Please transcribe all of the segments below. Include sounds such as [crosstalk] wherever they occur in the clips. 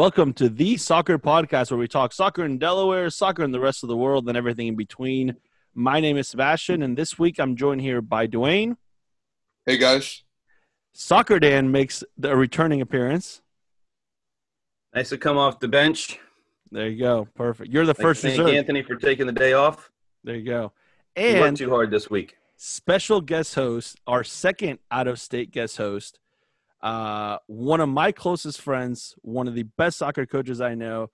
Welcome to the Soccer Podcast, where we talk soccer in Delaware, soccer in the rest of the world, and everything in between. My name is Sebastian, and this week I'm joined here by Dwayne. Hey guys. Soccer Dan makes a returning appearance. Nice to come off the bench. There you go. Perfect. You're the Thank- first Thank reserve. Anthony for taking the day off. There you go. You worked And too hard this week. special guest host, our second out of state guest host, uh, one of my closest friends, one of the best soccer coaches I know,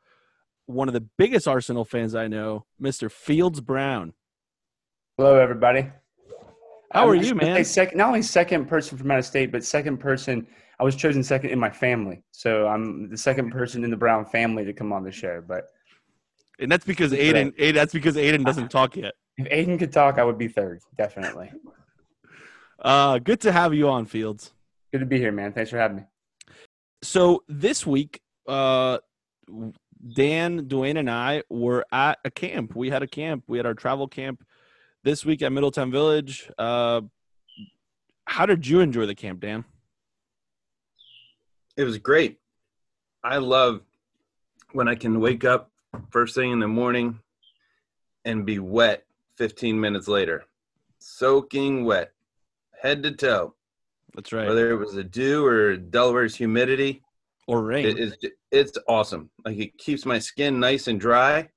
one of the biggest Arsenal fans I know, Mr. Fields Brown. Hello, everybody. How I are you, man? Second, not only second person from out of state, but second person. I was chosen second in my family, so I'm the second person in the Brown family to come on the show. But And that's because Aiden, Aiden that's because Aiden doesn't talk yet. if Aiden could talk, I would be third, definitely. [laughs] Uh, good to have you on, Fields. Good to be here, man. Thanks for having me. So this week, uh, Dan, Dwayne, and I were at a camp. We had a camp. We had our travel camp this week at Middletown Village. Uh, how did you enjoy the camp, Dan? It was great. I love when I can wake up first thing in the morning and be wet 15 minutes later. Soaking wet, head to toe. That's right. Whether it was the dew or Delaware's humidity, or rain. it is it's awesome. Like it keeps my skin nice and dry,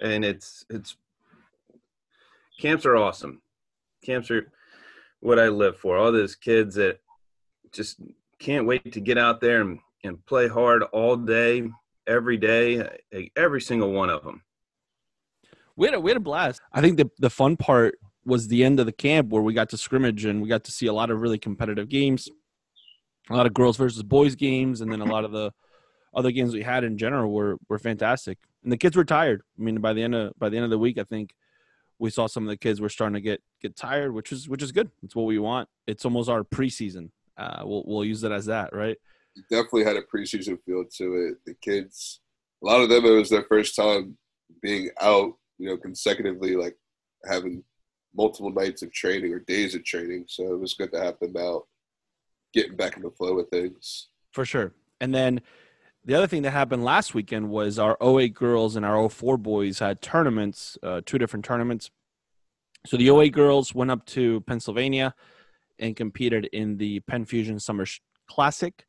and it's it's camps are awesome. Camps are what I live for. All those kids that just can't wait to get out there and, and play hard all day, every day, every single one of them. we had a, we had a blast. I think the the fun part was the end of the camp where we got to scrimmage and we got to see a lot of really competitive games, a lot of girls versus boys games, and then a lot of the other games we had in general were were fantastic. And the kids were tired. I mean, by the end of by the end of the week, I think we saw some of the kids were starting to get get tired, which is which is good. It's what we want. It's almost our preseason. Uh, we'll we'll use it as that, right? Definitely had a preseason feel to it. The kids, a lot of them, it was their first time being out, you know, consecutively, like having multiple nights of training or days of training. So it was good to have them out, getting back in the flow of things. For sure. And then the other thing that happened last weekend was our 08 girls and our 04 boys had tournaments, uh, two different tournaments. So the 08 girls went up to Pennsylvania and competed in the Penn Fusion Summer Classic.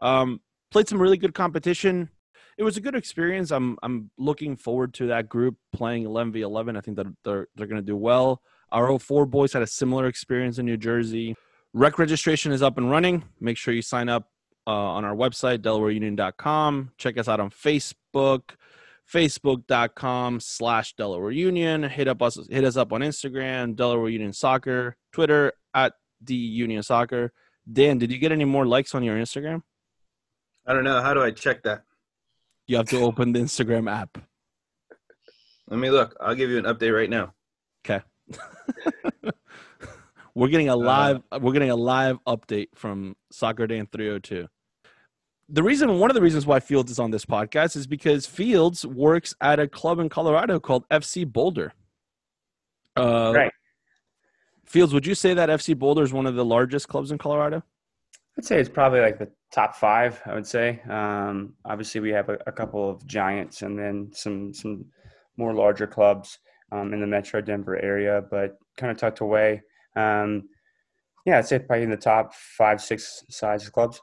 Um, played some really good competition. It was a good experience. I'm I'm looking forward to that group playing 11 v 11. I think that they're they're going to do well. Our 04 boys had a similar experience in New Jersey. Rec registration is up and running. Make sure you sign up uh, on our website, DelawareUnion.com. Check us out on Facebook, Facebook.com slash Delaware Union. Hit up us hit us up on Instagram, Delaware Union Soccer, Twitter at the Union Soccer. Dan, did you get any more likes on your Instagram? I don't know. How do I check that? You have to open the Instagram app. Let me look. I'll give you an update right now. [laughs] We're getting a live we're getting a live update from Soccer Dan 302. The reason one of the reasons why Fields is on this podcast is because Fields works at a club in Colorado called FC Boulder. Uh, Right. Fields, would you say that FC Boulder is one of the largest clubs in Colorado? I'd say it's probably like the top five. I would say. Um, obviously, we have a, a couple of giants, and then some some more larger clubs um, in the Metro Denver area, but kind of tucked away. Um, yeah, I'd say probably in the top five, six size clubs.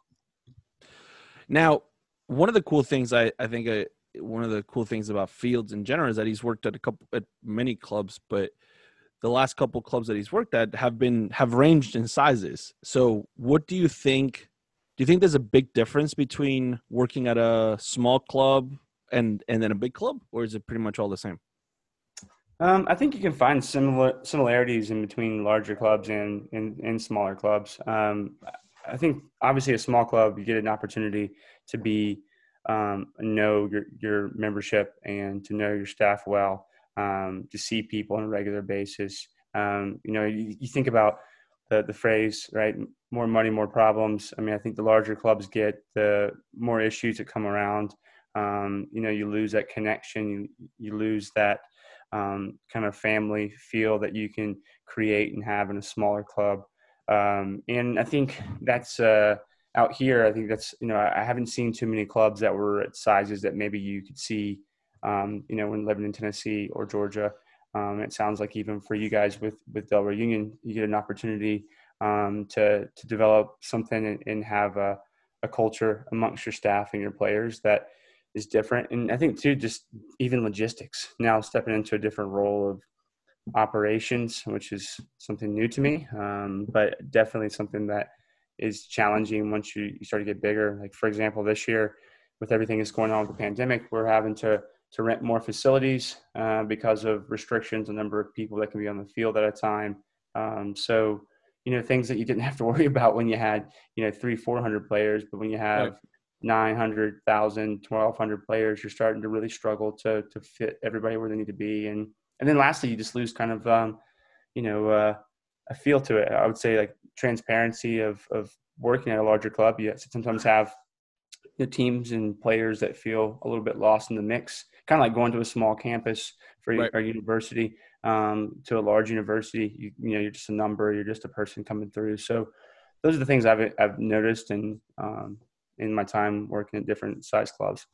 Now, one of the cool things I, I think uh, one of the cool things about Fields in general is that he's worked at a couple at many clubs, but the last couple clubs that he's worked at have been have ranged in sizes. So, what do you think? Do you think there's a big difference between working at a small club and and then a big club, or is it pretty much all the same? Um, I think you can find similar similarities in between larger clubs and and, and smaller clubs. Um, I think obviously a small club you get an opportunity to be um, know your your membership and to know your staff well, um, to see people on a regular basis. Um, you know, you, you think about the the phrase right, more money, more problems. I mean, I think the larger clubs get the more issues that come around. Um, you know, you lose that connection. You you lose that um, kind of family feel that you can create and have in a smaller club. Um, and I think that's uh, out here, I think that's you know I haven't seen too many clubs that were at sizes that maybe you could see, um, you know, when living in Tennessee or Georgia. Um, it sounds like even for you guys with with Delaware Union, you get an opportunity um, to to develop something and, and have a, a culture amongst your staff and your players that is different. And I think too, just even logistics. Now stepping into a different role of operations, which is something new to me, um, but definitely something that is challenging once you, you start to get bigger. Like for example, this year with everything that's going on with the pandemic, we're having to to rent more facilities uh, because of restrictions, a number of people that can be on the field at a time. Um, so, you know, things that you didn't have to [laughs] worry about when you had, you know, three, 400 players, but when you have right. 900,000, 1,200 players, you're starting to really struggle to, to fit everybody where they need to be. And, and then lastly, you just lose kind of, um, you know, uh, a feel to it. I would say like transparency of, of working at a larger club. You sometimes have the teams and players that feel a little bit lost in the mix, kind of like going to a small campus for right. our university um, to a large university. You, you, know, you're just a number. You're just a person coming through. So those are the things I've I've noticed and um, in my time working at different size clubs.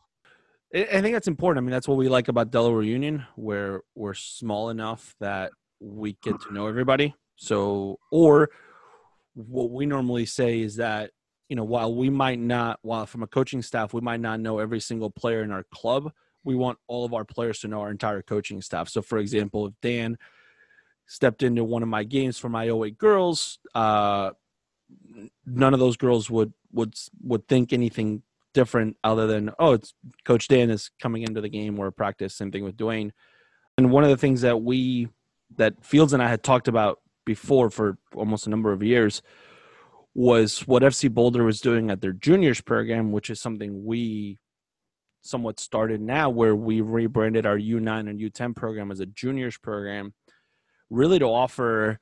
I think that's important. I mean, that's what we like about Delaware Union, where we're small enough that we get to know everybody. So, or what we normally say is that you know, while we might not, while from a coaching staff, we might not know every single player in our club, we want all of our players to know our entire coaching staff. So, for example, if Dan stepped into one of my games for my 08 girls, uh, none of those girls would would would think anything different other than oh, it's Coach Dan is coming into the game or practice. Same thing with Dwayne. And one of the things that we that Fields and I had talked about before for almost a number of years was what FC Boulder was doing at their juniors program, which is something we somewhat started now, where we rebranded our U9 and U10 program as a juniors program, really to offer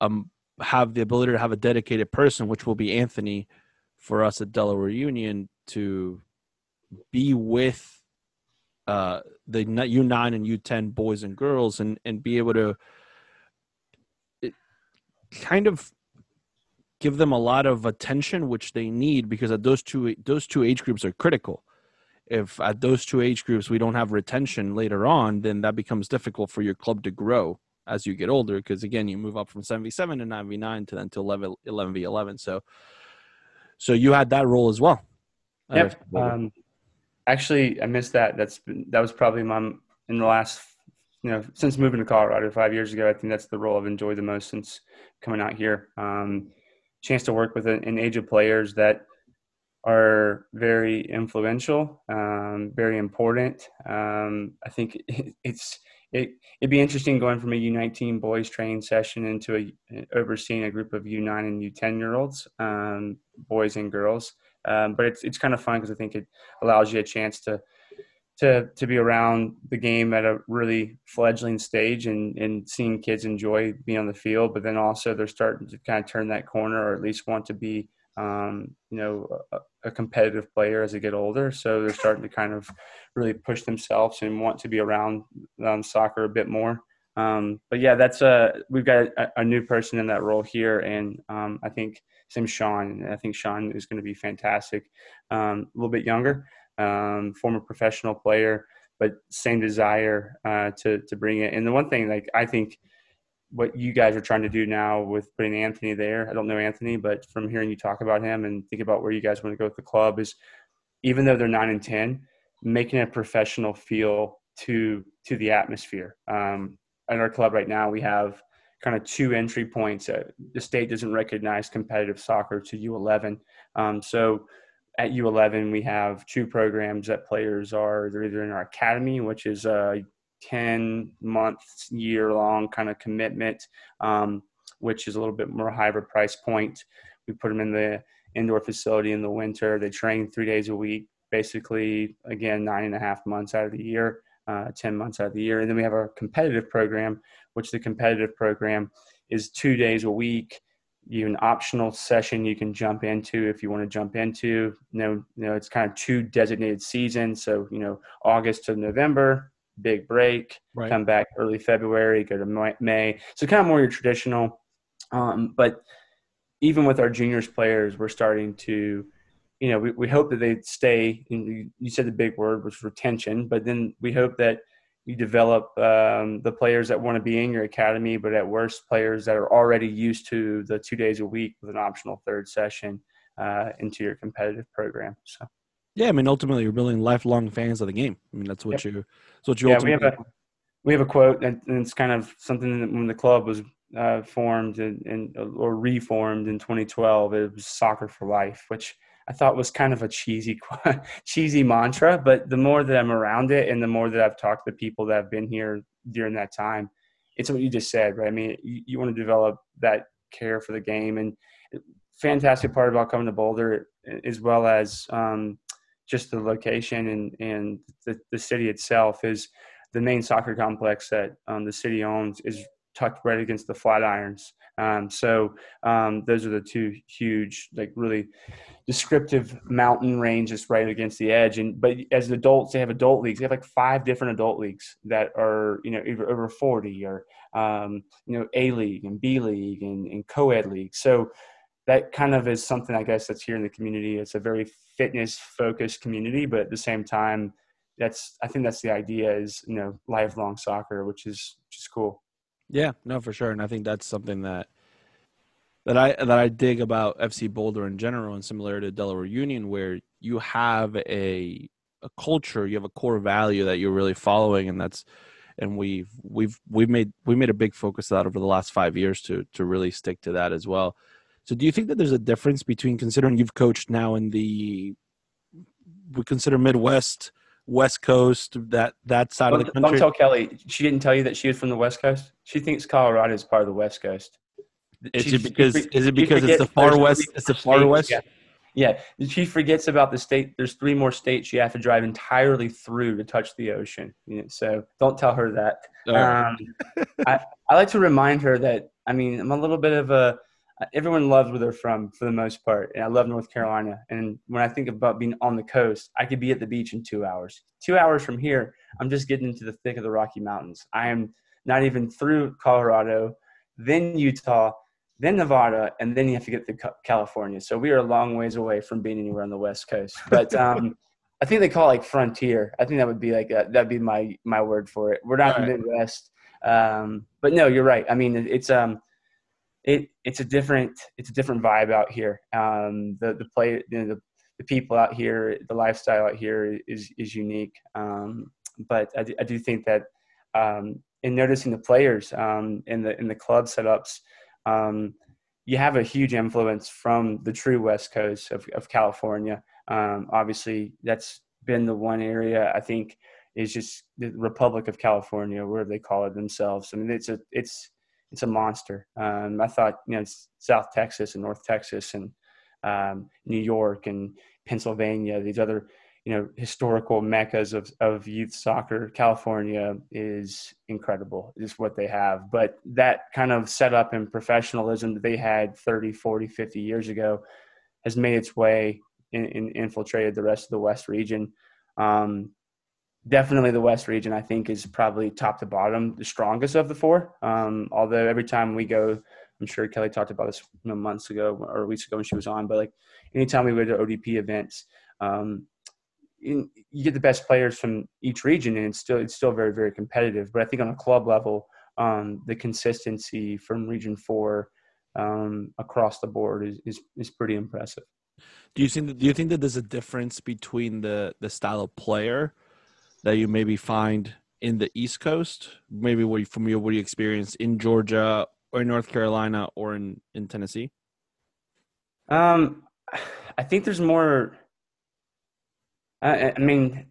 um have the ability to have a dedicated person, which will be Anthony, for us at Delaware Union to be with uh, the U9 and U10 boys and girls and and be able to kind of give them a lot of attention which they need because at those two those two age groups are critical. If at those two age groups we don't have retention later on then that becomes difficult for your club to grow as you get older because again you move up from 7v7 to 9v9 to then to 11 11v11 so so you had that role as well. Yep um, actually i missed that. That's been, that was probably my in the last you know since moving to colorado five years ago i think that's the role i've enjoyed the most since coming out here. Um, chance to work with an, an age of players that are very influential, um, very important. Um, I think it, [laughs] it's it, it'd be interesting going from a U19 boys training session into a overseeing a group of U9 and U10 year olds, um, boys and girls. Um, but it's it's kind of fun because I think it allows you a chance to to to be around the game at a really fledgling stage and and seeing kids enjoy being on the field, but then also they're starting to kind of turn that corner or at least want to be um, you know a, a, competitive player as they get older. So they're starting to kind of really push themselves and want to be around um, soccer a bit more. Um, but yeah, that's a we've got a, a, new person in that role here, and um, I think same Sean. I think Sean is going to be fantastic. Um, a little bit younger, um, former professional player, but same desire uh, to to bring it. And the one thing, like I think, what you guys are trying to do now with putting Anthony there. I don't know Anthony, but from hearing you talk about him and think about where you guys want to go with the club is, even though they're nine and ten, making a professional feel to to the atmosphere. Um, at our club right now, we have kind of two entry points. Uh, the state doesn't recognize competitive soccer to U11, um, so at U11, we have two programs that players are they're either in our academy, which is a 10 months, year long kind of commitment, um, which is a little bit more higher price point. We put them in the indoor facility in the winter. They train three days a week, basically, again, nine and a half months out of the year, uh, 10 months out of the year. And then we have our competitive program, which the competitive program is two days a week you an optional session you can jump into if you want to jump into. You know, you know, it's kind of two designated seasons. So, you know, August to November, big break, right. come back early February, go to May. So kind of more your traditional. Um, but even with our juniors players, we're starting to you know, we, we hope that they stay. You, you said the big word was retention, but then we hope that you develop um, the players that want to be in your academy, but at worst, players that are already used to the two days a week with an optional third session uh, into your competitive program. So. Yeah, I mean, ultimately, you're building lifelong fans of the game. I mean, that's what Yep. you. That's what you. yeah, we have a we have a quote, and and it's kind of something that when the club was uh, formed and, and or reformed in 2012. It was soccer for life, which I thought was kind of a cheesy [laughs] cheesy mantra. But the more that I'm around it, and the more that I've talked to people that have been here during that time, it's what you just said, right? I mean, you, you want to develop that care for the game, and fantastic part about coming to Boulder, as well as um, just the location and and the, the city itself is the main soccer complex that um, the city owns is tucked right against the Flatirons. Um, so um, those are the two huge, like really descriptive mountain ranges right against the edge. And but as adults, they have adult leagues. They have like five different adult leagues that are you know either over forty or um, you know A league and B league and, and co-ed league. So that kind of is something I guess that's here in the community. It's a very fitness focused community, but at the same time, that's I think that's the idea is you know lifelong soccer, which is just cool. Yeah, no, for sure, and I think that's something that that I that I dig about FC Boulder in general, and similar to Delaware Union, where you have a a culture, you have a core value that you're really following, and that's and we've we've we've made we made a big focus of that over the last five years to to really stick to that as well. So, do you think that there's a difference between considering you've coached now in the we consider Midwest, West Coast, that that side of the country? don't tell Kelly. She didn't tell you that she was from the West Coast. She thinks Colorado is part of the West Coast. Is She- it because she- is it because it's the far west? It's the far states. west. Yeah. Yeah, she forgets about the state. There's three more states you have to drive entirely through to touch the ocean. You know, so don't tell her that. Right. Um, I, I like to remind her that I mean I'm a little bit of a everyone loves where they're from for the most part, and I love North Carolina. And when I think about being on the coast, I could be at the beach in two hours. Two hours from here, I'm just getting into the thick of the Rocky Mountains. I am not even through Colorado, then Utah, then Nevada, and then you have to get to California. So we are a long ways away from being anywhere on the West Coast. But [laughs] um, I think they call it like frontier. I think that would be like a, that'd be my my word for it. We're not All the right. Midwest, um, but no, you're right. I mean, it's um, it it's a different it's a different vibe out here. Um, the the play you know, the the people out here, the lifestyle out here is is unique. Um, but I do, I do think that um, in noticing the players um, in the in the club setups, um, you have a huge influence from the true West Coast of, of California. Um, obviously, that's been the one area I think is just the Republic of California, where they call it themselves. I mean, it's a it's it's a monster. Um, I thought you know South Texas and North Texas and um, New York and Pennsylvania, these other you know historical meccas of, of youth soccer. California is incredible, is what they have. But that kind of setup and professionalism that they had 30, 40, 50 years ago has made its way and in, infiltrated the rest of the West region. Um, definitely the West region, I think, is probably top to bottom the strongest of the four. Um, although every time we go, I'm sure Kelly talked about this you know, months ago or weeks ago when she was on, but like anytime we go to ODP events, um, in, you get the best players from each region, and it's still it's still very very competitive. But I think on a club level, um, the consistency from Region Four um, across the board is, is is pretty impressive. Do you think do you think that there's a difference between the the style of player that you maybe find in the East Coast, maybe what you, from your what you experienced in Georgia or in North Carolina or in in Tennessee? Um, I think there's more. I, I mean,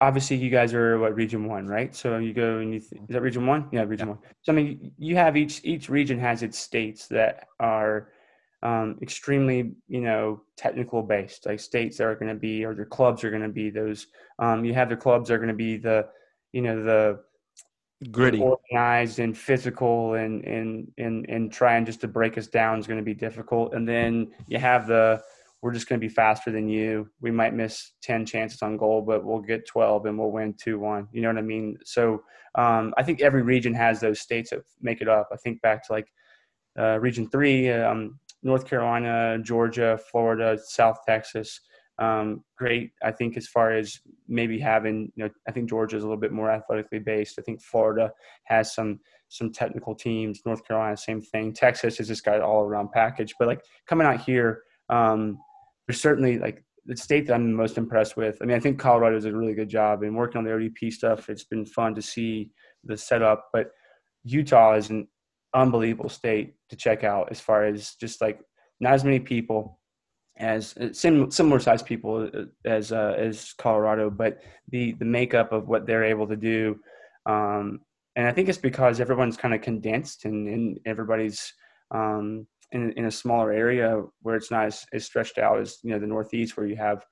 obviously, you guys are what region one, right? So you go and you th- is that region one? Yeah, region one. So I mean, you have each each region has its states that are um, extremely, you know, technical based. Like states that are going to be, or their clubs are going to be those. Um, you have the clubs that are going to be the, you know, the Gritty. organized and physical and and and and trying just to break us down is going to be difficult and then you have the we're just going to be faster than you we might miss 10 chances on goal but we'll get 12 and we'll win 2-1 you know what i mean so um, i think every region has those states that make it up i think back to like uh, region 3 um, north carolina georgia florida south texas um, great. I think as far as maybe having, you know, I think Georgia is a little bit more athletically based. I think Florida has some some technical teams. North Carolina, same thing. Texas has just got all around package. But like coming out here, um, there's certainly like the state that I'm most impressed with. I mean, I think Colorado does a really good job in working on the ODP stuff. It's been fun to see the setup, but Utah is an unbelievable state to check out as far as just like not as many people as sim, similar sized people uh, as uh, as Colorado, but the the makeup of what they're able to do, um, and I think it's because everyone's kind of condensed and, and everybody's um, in in a smaller area where it's not as, as stretched out as you know the Northeast, where you have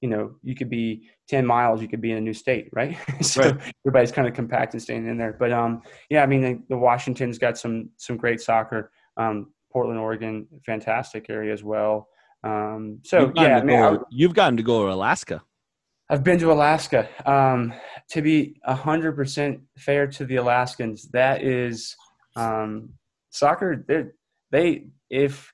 you know you could be 10 miles you could be in a new state right? [laughs] So right. everybody's kind of compact and staying in there. But um yeah i mean the, the washington's got some some great soccer. Um portland oregon fantastic area as well. Um so yeah I mean, go, you've gotten to go to alaska. I've been to alaska. Um to be 100% fair to the alaskans that is um soccer they they if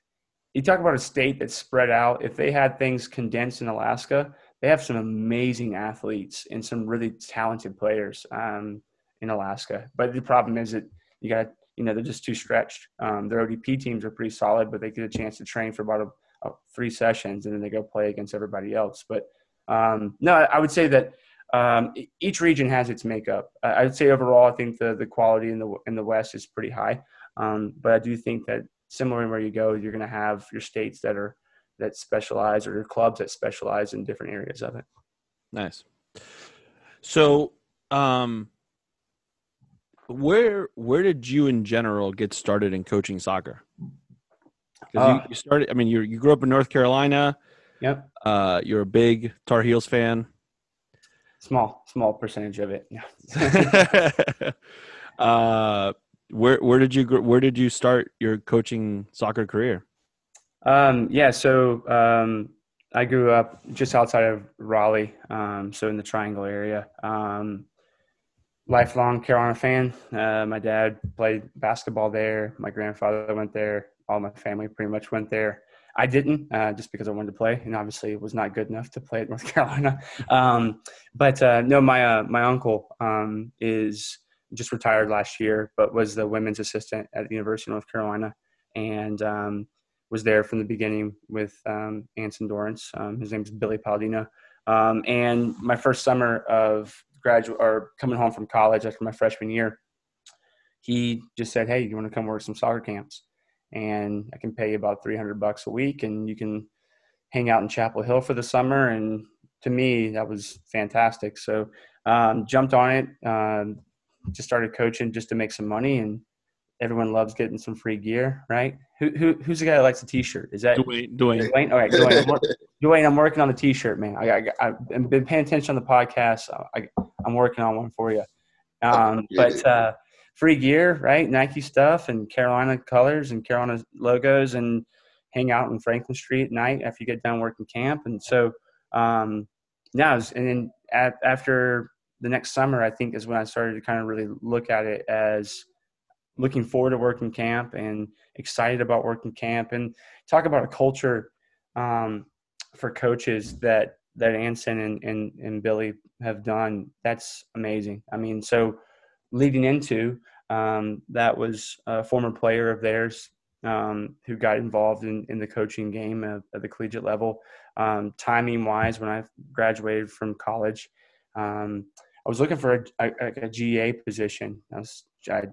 you talk about a state that's spread out. If they had things condensed in Alaska, they have some amazing athletes and some really talented players um, in Alaska. But the problem is that you got, you know, they're just too stretched. Um, their ODP teams are pretty solid, but they get a chance to train for about a, a three sessions and then they go play against everybody else. But um, no, I would say that um, each region has its makeup. I'd say overall, I think the the quality in the in the West is pretty high. Um, but I do think that similar in where you go, you're going to have your states that are that specialize or your clubs that specialize in different areas of it. Nice. So, um, where where did you in general get started in coaching soccer? Because uh, you, you, started. I mean, you you grew up in North Carolina. Yep. Uh, you're a big Tar Heels fan. Small, small percentage of it. Yeah. [laughs] uh, where where did you where did you start your coaching soccer career? Um, yeah, so um, I grew up just outside of Raleigh, um, so in the Triangle area. Um, lifelong Carolina fan. Uh, my dad played basketball there. My grandfather went there. All my family pretty much went there. I didn't, uh, just because I wanted to play, and obviously was not good enough to play at North [laughs] Carolina. Um, but uh, no, my uh, my uncle um, is just retired last year, but was the women's assistant at the University of North Carolina, and um, was there from the beginning with um, Anson Dorrance. Um, his name is Billy Palladino. Um, and my first summer of graduate or coming home from college after my freshman year, he just said, "Hey, you want to come work some soccer camps? And I can pay you about 300 bucks a week, and you can hang out in Chapel Hill for the summer." And to me, that was fantastic. So um, jumped on it. Um, just started coaching just to make some money and everyone loves getting some free gear, right? Who, who who's the guy that likes a t-shirt? Is that Dwayne? Dwayne. Dwayne? All right, Dwayne. I'm, [laughs] Dwayne, I'm working on the t-shirt, man. I, I, I've been paying attention on the podcast. I, I'm working on one for you. Um, [laughs] but uh, free gear, right? Nike stuff and Carolina colors and Carolina logos and hang out in Franklin Street at night after you get done working camp. And so, um, now, and then at, after the next summer, I think, is when I started to kind of really look at it as looking forward to working camp and excited about working camp and talk about a culture um, for coaches that that Anson and, and, and Billy have done. That's amazing. I mean, so leading into um, that was a former player of theirs um, who got involved in, in the coaching game at, at the collegiate level. Um, timing wise, when I graduated from college, um, I was looking for a, a, a GA position. I was, I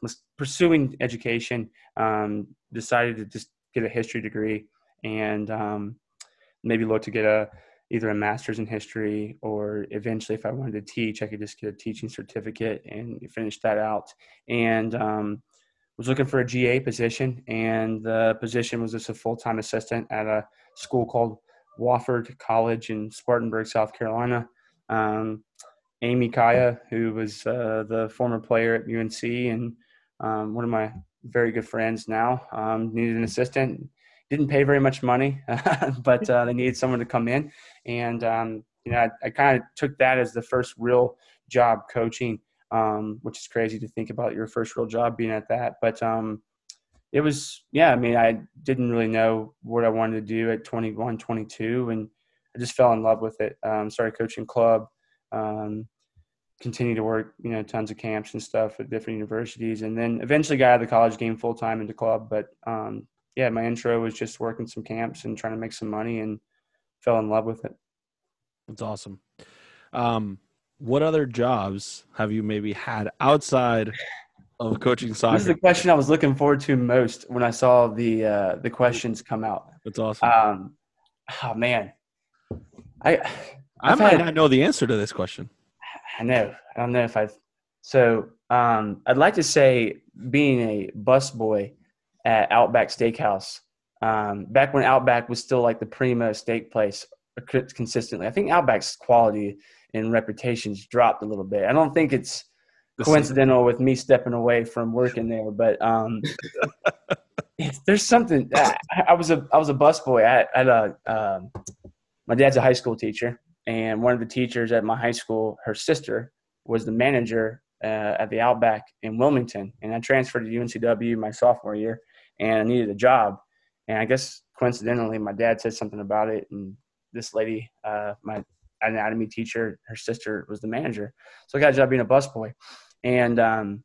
was pursuing education, um, decided to just get a history degree and um, maybe look to get a either a master's in history or eventually if I wanted to teach, I could just get a teaching certificate and finish that out. And um, was looking for a GA position, and the position was just a full-time assistant at a school called Wofford College in Spartanburg, South Carolina. Um, Amy Kaya, who was uh, the former player at UNC and um, one of my very good friends now, um, needed an assistant. Didn't pay very much money, [laughs] but uh, they needed someone to come in. And, um, you know, I, I kind of took that as the first real job coaching, um, which is crazy to think about your first real job being at that. But um, it was, yeah, I mean, I didn't really know what I wanted to do at 21, 22. And I just fell in love with it. Um, started coaching club. Um, continued to work, you know, tons of camps and stuff at different universities, and then eventually got out of the college game full time into club. But um, yeah, my intro was just working some camps and trying to make some money, and fell in love with it. That's awesome. Um, what other jobs have you maybe had outside of coaching soccer? This is the question I was looking forward to most when I saw the uh, the questions come out. That's awesome. Um, oh man, I I I've might had- not know the answer to this question. I know I don't know if I've so um, I'd like to say being a busboy at Outback Steakhouse um, back when Outback was still like the primo steak place consistently. I think Outback's quality and reputations dropped a little bit. I don't think it's coincidental with me stepping away from working there, but um, [laughs] there's something. I, I was a I was a busboy at at a um, my dad's a high school teacher, and one of the teachers at my high school, her sister was the manager uh, at the Outback in Wilmington, and I transferred to UNCW my sophomore year, and I needed a job, and I guess coincidentally, my dad said something about it, and this lady, uh, my anatomy teacher, her sister was the manager, so I got a job being a busboy, and um,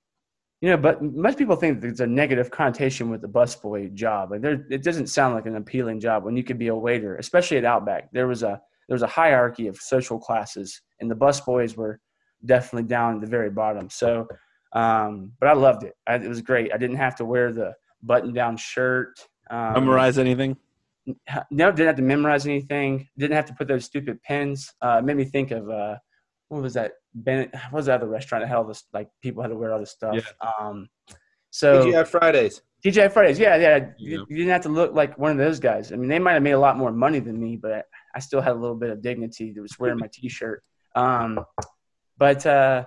you know, but most people think there's a negative connotation with the busboy job. Like there, it doesn't sound like an appealing job when you could be a waiter, especially at Outback. There was a there was a hierarchy of social classes, and the bus boys were definitely down at the very bottom. So, um, but I loved it. I, it was great. I didn't have to wear the button down shirt. Um, Memorize anything? no, didn't have to memorize anything. Didn't have to put those stupid pins. Uh, it made me think of uh, what was that? Bennett. What was that other restaurant that had all this? Like people had to wear all this stuff. Um, so TGI Fridays. TGI Fridays, yeah, yeah. You, Yeah. you didn't have to look like one of those guys. I mean, they might have made a lot more money than me, but I still had a little bit of dignity that was wearing my T-shirt. Um, but uh,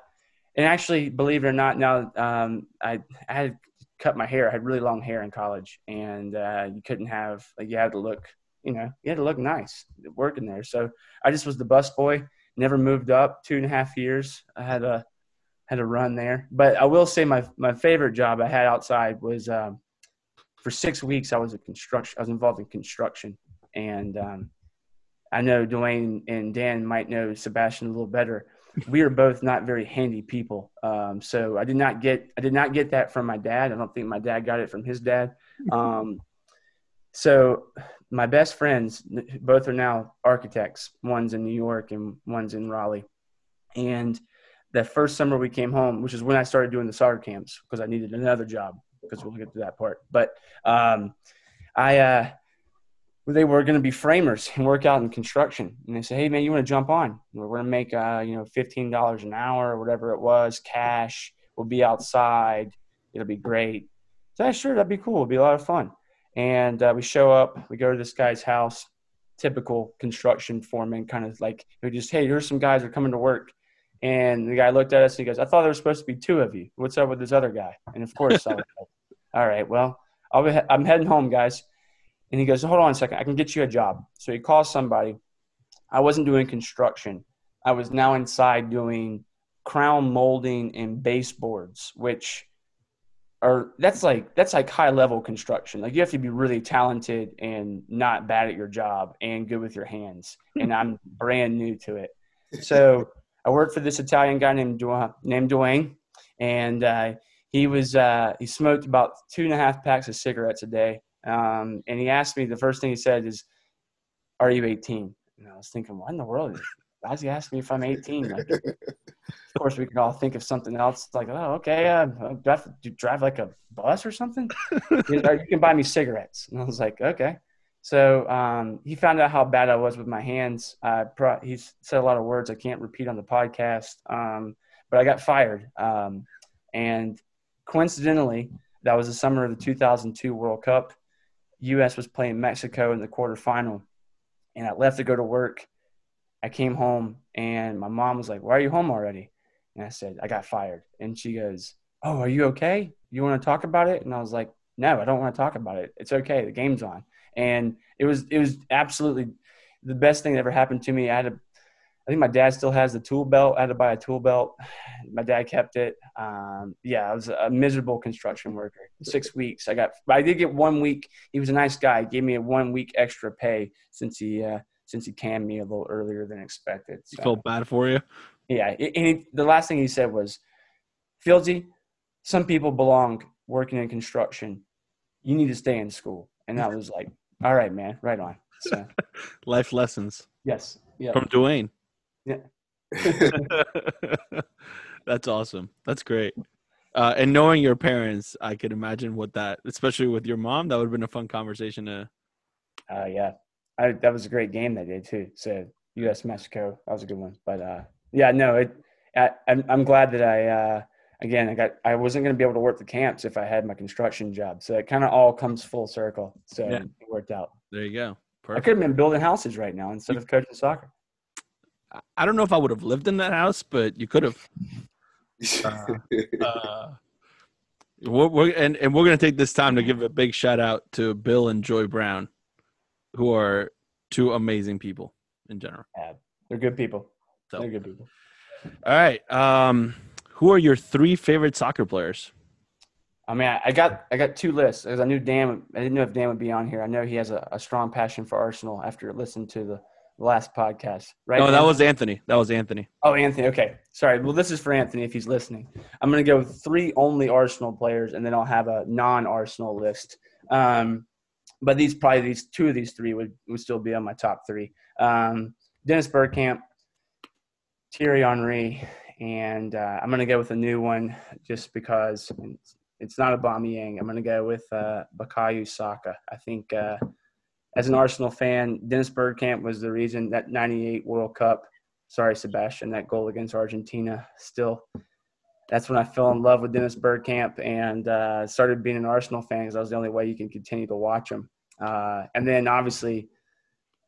and actually, believe it or not, now um, I I had cut my hair. I had really long hair in college, and uh, you couldn't have like you had to look, you know, you had to look nice working there. So I just was the bus boy. Never moved up. Two and a half years. I had a had a run there. But I will say my my favorite job I had outside was um, for six weeks. I was a construction. I was involved in construction, and um, I know Dwayne and Dan might know Sebastian a little better. We are both not very handy people, um, so I did not get I did not get that from my dad. I don't think my dad got it from his dad. [laughs] Um, so my best friends, both are now architects. One's in New York and one's in Raleigh, and that first summer we came home, which is when I started doing the soccer camps because I needed another job because we'll get to that part. But um, I, uh, they were going to be framers and work out in construction. And they said, "Hey, man, you want to jump on? We're going to make, uh, you know, fifteen dollars an hour or whatever it was, cash. We'll be outside. It'll be great." So yeah, sure, that'd be cool. It'll be a lot of fun. And uh, we show up. We go to this guy's house. Typical construction foreman, kind of like we just, "Hey, here's some guys are coming to work." And the guy looked at us and he goes, I thought there was supposed to be two of you. What's up with this other guy? And of course, I was like, all right, well, be, I'm heading home, guys. And he goes, hold on a second. I can get you a job. So he calls somebody. I wasn't doing construction. I was now inside doing crown molding and baseboards, which are that's like that's like high level construction. Like you have to be really talented and not bad at your job and good with your hands. And I'm brand new to it. So [laughs] I worked for this Italian guy named Dwayne, named Dwayne, and uh, he was uh, he smoked about two and a half packs of cigarettes a day. Um, and he asked me the first thing he said is, "Are you 18?" And I was thinking, "What in the world? Why is he asking me if I'm 18?" Like, of course, we could all think of something else. Like, oh, okay, uh, do, I have to, drive like a bus or something? you can buy me cigarettes. And I was like, okay. So um, he found out how bad I was with my hands. Pro- he said a lot of words I can't repeat on the podcast, um, but I got fired. Um, and coincidentally, that was the summer of the 2002 World Cup. U.S. was playing Mexico in the quarterfinal, and I left to go to work. I came home, and my mom was like, "Why are you home already?" And I said, "I got fired." And she goes, "Oh, are you okay? You want to talk about it?" And I was like, "No, I don't want to talk about it. It's okay. The game's on." and it was it was absolutely the best thing that ever happened to me. I had a, I think my dad still has the tool belt. I had to buy a tool belt. [sighs] My dad kept it. Um, yeah, I was a miserable construction worker. Six weeks. I got. I did get one week. He was a nice guy. He gave me a one week extra pay since he uh, since he canned me a little earlier than expected. He felt bad for you. yeah, and he, the last thing he said was, "Fieldsy, some people belong working in construction. You need to stay in school." And I [laughs] was like, "All right, man, right on." So [laughs] Life lessons yes, yeah, from Dwayne. Yeah. [laughs] That's awesome. That's great. Uh, and knowing your parents, I could imagine what that, especially with your mom, that would have been a fun conversation to. uh, yeah. I, that was a great game that day too. So U.S. Mexico, that was a good one. But uh, yeah, no, it. I, I'm I'm glad that I uh, again I got I wasn't going to be able to work the camps if I had my construction job. So it kind of all comes full circle. So Yeah. it worked out. There you go. I could have been building houses right now instead of coaching soccer. I- I don't know if I would have lived in that house, but you could have. [laughs] Uh, we're, we're, and, and we're going to take this time to give a big shout out to Bill and Joy Brown, who are two amazing people in general. They're good people. So- They're good people. All right. Um, who are your three favorite soccer players? I mean, I, I got I got two lists because I knew Dan. I didn't know if Dan would be on here. I know he has a, a strong passion for Arsenal after listening to the last podcast. Right? No, that was Anthony. That was Anthony. Oh, Anthony. Okay, sorry. Well, this is for Anthony if he's listening. I'm going to go with three only Arsenal players, and then I'll have a non-Arsenal list. Um, but these probably these two of these three would, would still be on my top three. Um, Dennis Bergkamp, Thierry Henry, and uh, I'm going to go with a new one just because it's, it's not a Yang. I'm going to go with uh, Bukayo Saka. I think uh, as an Arsenal fan, Dennis Bergkamp was the reason that 98 World Cup sorry, Sebastian, that goal against Argentina. Still, that's when I fell in love with Dennis Bergkamp and uh, started being an Arsenal fan because that was the only way you can continue to watch him. Uh, and then obviously,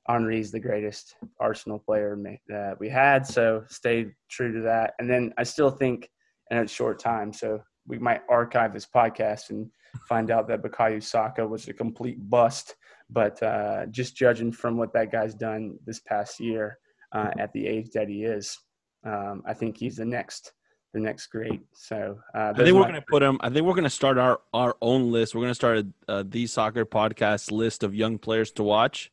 Henry's the greatest Arsenal player that we had, so stayed true to that. And then I still think, in a short time, so we might archive this podcast and find out that Bukayo Saka was a complete bust. But uh, just judging from what that guy's done this past year, uh, at the age that he is. Um, I think he's the next, the next great. So uh, I think we're going to put him. I think we're going to start our our own list. We're going to start a uh, the soccer podcast list of young players to watch.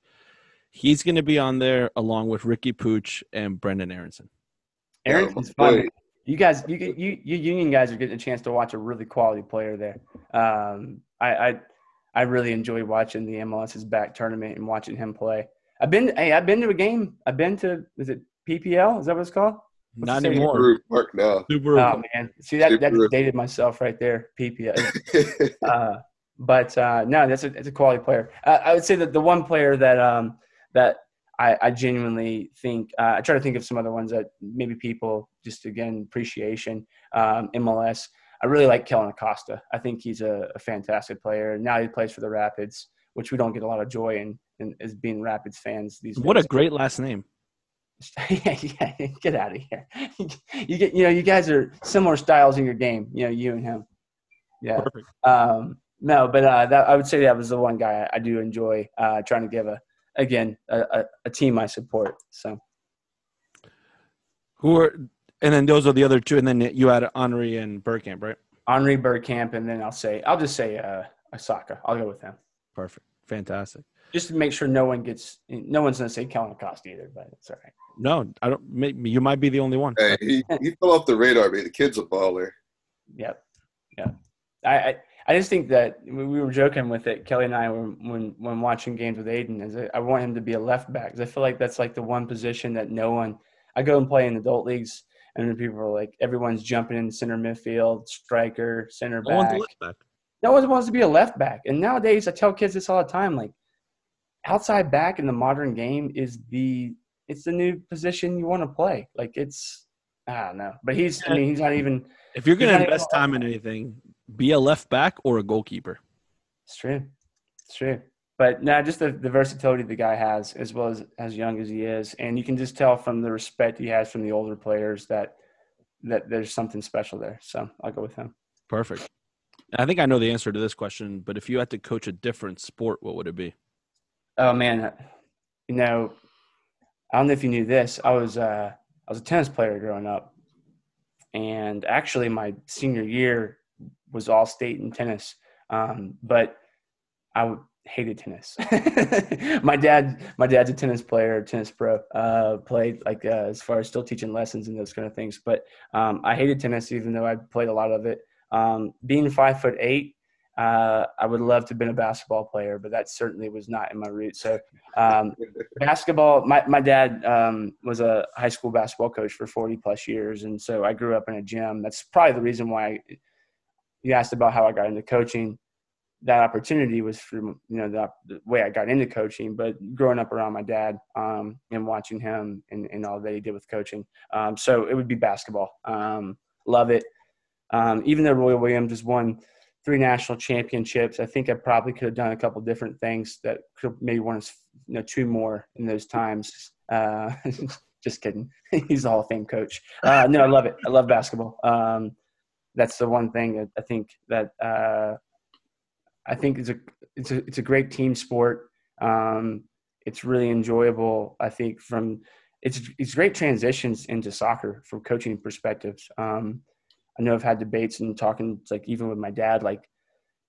He's going to be on there along with Riqui Puig and Brenden Aaronson. Aaronson's Yeah, fun. You guys, you you you Union guys are getting a chance to watch a really quality player there. Um, I, I I really enjoy watching the MLS's back tournament and watching him play. I've been hey, I've been to a game. I've been to is it PPL? Is that what it's called? What's Not anymore. Subaru Park now. Subaru. Oh man, see that that Super- just dated myself right there. PPL. [laughs] uh, but uh, no, that's a that's a quality player. Uh, I would say that the one player that um, that I, I genuinely think uh, I try to think of some other ones that maybe people just again appreciation um, MLS. I really like Kellyn Acosta. I think he's a, a fantastic player. Now he plays for the Rapids, which we don't get a lot of joy in, in as being Rapids fans these what a great last name. [laughs] yeah, yeah, [laughs] get out of here. [laughs] you get, you know, you guys are similar styles in your game. You know, you and him. Yeah. Perfect. Um, no, but uh, that I would say that was the one guy I, I do enjoy uh, trying to give a again a, a, a team I support. So Who are and then those are the other two, and then you had Henry and Bergkamp, right? Henry Bergkamp, and then I'll say I'll just say uh, Osaka. I'll go with him Perfect. Fantastic. just to make sure no one gets no one's gonna say Kellyn Acosta either. But it's all right. No, I don't. Maybe you might be the only one. hey, he, he fell off the radar, man. The kid's a baller. Yep. Yeah. I, I I just think that we we were joking with it. Kelly and I were when when watching games with Aiden. Is I- I want him to be a left back because I feel like that's like the one position that no one. I go and play in adult leagues, and then people are like, everyone's jumping in center midfield, striker, center No back. left back. No one wants to be a left back. And nowadays, I tell kids this all the time. Like, outside back in the modern game is the it's the new position you want to play. Like, it's I don't know, but he's I mean he's not even. If you're gonna invest time in anything, be a left back or a goalkeeper. It's true. It's true. But now, just the, the versatility the guy has, as well as as young as he is, and you can just tell from the respect he has from the older players that that there's something special there. So I'll go with him. Perfect. I think I know the answer to this question, but if you had to coach a different sport, what would it be? Oh man, you know, I don't know if you knew this. I was uh, I was a tennis player growing up, and actually my senior year was all state in tennis. Um, but I would hated tennis. [laughs] my dad, my dad's a tennis player, tennis pro. Uh, played like uh, as far as still teaching lessons and those kind of things. But um, I hated tennis, even though I played a lot of it. Um, being five foot eight, uh, I would love to have been a basketball player, but that certainly was not in my roots. So, um, [laughs] basketball. My my dad um, was a high school basketball coach for forty plus years, and so I grew up in a gym. That's probably the reason why. I, you asked about how I got into coaching that opportunity was from you know the, the, way I got into coaching, but growing up around my dad um, and watching him and, and, all that he did with coaching. Um, so it would be basketball. Um, love it. Um, even though Roy Williams has won three national championships, I think I probably could have done a couple different things that could maybe won us you know two more in those times. Uh, [laughs] just kidding. [laughs] He's a Hall of Fame coach. Uh, no, I love it. I love basketball. Um, that's the one thing that I think that uh, I think it's a it's a it's a great team sport. Um, it's really enjoyable. I think from it's it's great transitions into soccer from coaching perspectives. Um, I know I've had debates and talking like even with my dad, like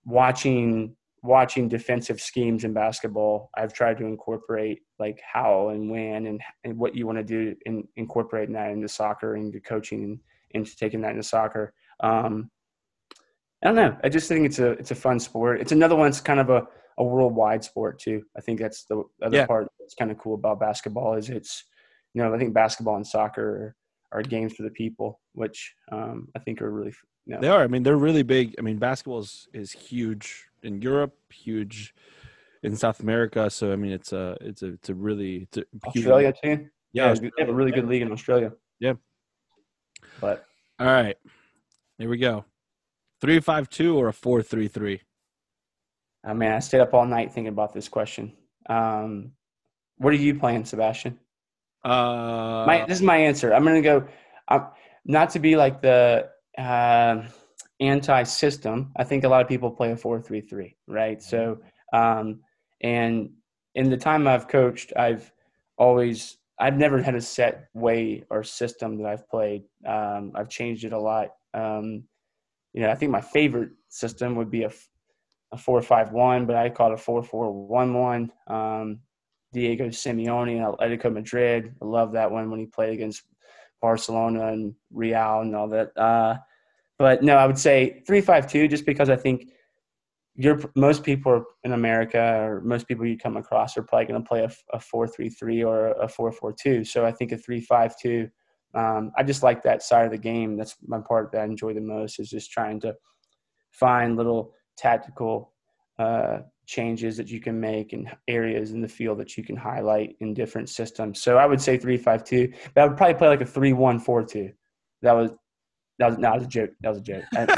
watching watching defensive schemes in basketball. I've tried to incorporate like how and when and, and what you want to do in incorporating that into soccer and into coaching and into taking that into soccer. Um, I don't know. I just think it's a it's a fun sport. It's another one that's kind of a, a worldwide sport too. I think that's the other yeah. part that's kind of cool about basketball is it's you know I think basketball and soccer are, are games for the people, which um, I think are really you know, they are. I mean, they're really big. I mean, basketball is, is huge in Europe, huge in South America. So I mean, it's a it's a it's a really it's a Australia huge, too. Yeah, yeah they have a really good league in Australia. Yeah. But all right, here we go. Three five two or a four three three? I mean, I stayed up all night thinking about this question. Um, what are you playing, Sebastian? Uh, my this is my answer. I'm gonna go. I'm, not to be like the uh, anti-system. I think a lot of people play a four-three-three, right? So, um, and in the time I've coached, I've always I've never had a set way or system that I've played. Um, I've changed it a lot. Um, you know, I think my favorite system would be a, a four five one, but I call it a four four one one. Um, Diego Simeone and Atletico Madrid. I love that one when he played against Barcelona and Real and all that. Uh, but no, I would say three five two, just because I think you're most people in America or most people you come across are probably going to play a, a four three three or a four four two. So I think a three five two um, I just like that side of the game. That's my part that I enjoy the most is just trying to find little tactical uh, changes that you can make and areas in the field that you can highlight in different systems. So I would say three five two, but I would probably play like a three one four two. That was that was no, that was a joke. That was a joke. I,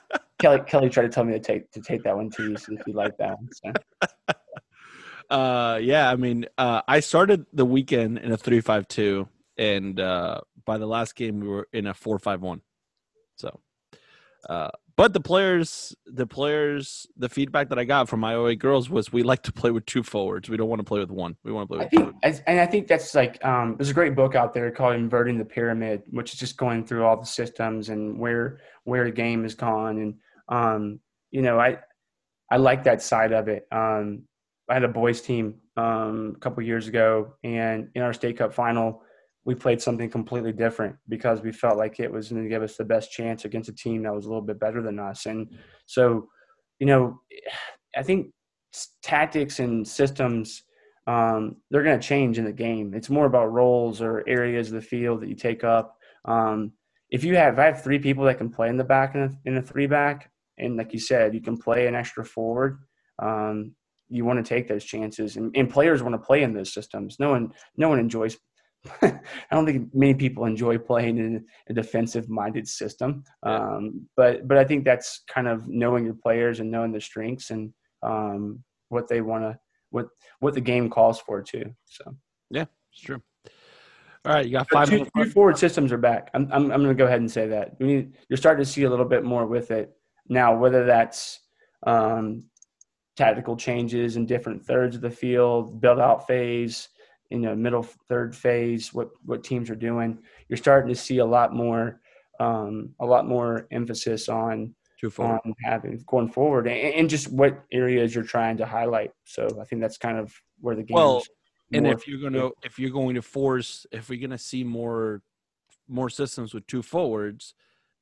[laughs] Kelly Kelly tried to tell me to take to take that one too, so if you like that one. So. [laughs] Uh, yeah, I mean, uh, I started the weekend in a three five two and uh, by the last game we were in a four five one. So, uh, but the players, the players, the feedback that I got from my OA girls was we like to play with two forwards. We don't want to play with one. We want to play with I think, two. And I think that's like um, there's a great book out there called "Inverting the Pyramid," which is just going through all the systems and where where the game is gone. And um, you know, I I like that side of it. Um, I had a boys team um, a couple years ago, and in our state cup final, we played something completely different because we felt like it was going to give us the best chance against a team that was a little bit better than us. And so, you know, I think tactics and systems um, they're going to change in the game. It's more about roles or areas of the field that you take up. Um, if you have, if I have three people that can play in the back in a, in a three back, and like you said, you can play an extra forward. Um, you want to take those chances, and, and players want to play in those systems. No one, no one enjoys [laughs] I don't think many people enjoy playing in a defensive minded system. Um, but but I think that's kind of knowing your players and knowing their strengths and um, what they want to what what the game calls for too. So yeah, it's true. All right, you got five. Two, two forward systems are back. I'm I'm, I'm going to go ahead and say that we need, you're starting to see a little bit more with it now. Whether that's um, tactical changes in different thirds of the field, build out phase, in the middle third phase, what what teams are doing, you're starting to see a lot more um, a lot more emphasis on um, having going forward, and, and just what areas you're trying to highlight. So I think that's kind of where the game. Well, and if you're gonna if you're going to force if we're gonna see more more systems with two forwards,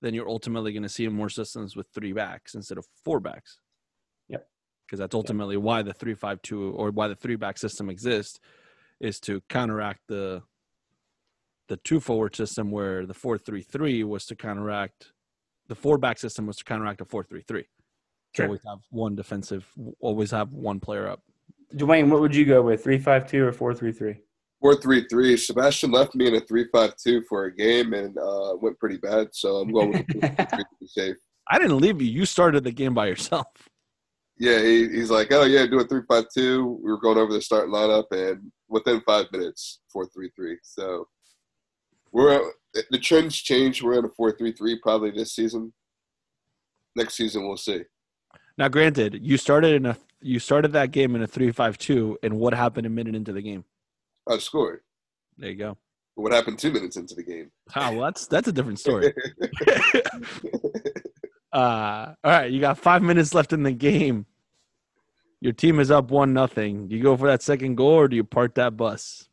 then you're ultimately gonna see more systems with three backs instead of four backs. Yep. Because that's ultimately why the three five two or why the three back system exists is to counteract the the two forward system where the four three three was to counteract the four back system was to counteract a four three three. So Sure. always have one defensive always have one player up. Dwayne, what would you go with? Three five two or four three three? Four three three. Sebastian left me in a three five two for a game and uh, went pretty bad. So I'm going with [laughs] the 4-3-3 to be safe. I didn't leave you. You started the game by yourself. Yeah, he, he's like, oh yeah, do a three five two. We were going over the starting lineup, and within five minutes, four three three. So we're the trends change. We're in a four three three probably this season. Next season, we'll see. Now, granted, you started in a you started that game in a three-five-two, and what happened a minute into the game? I scored. There you go. What happened two minutes into the game? Ah, well, that's that's a different story. [laughs] uh, all right, you got five minutes left in the game. Your team is up one nothing. Do you go for that second goal, or do you park that bus?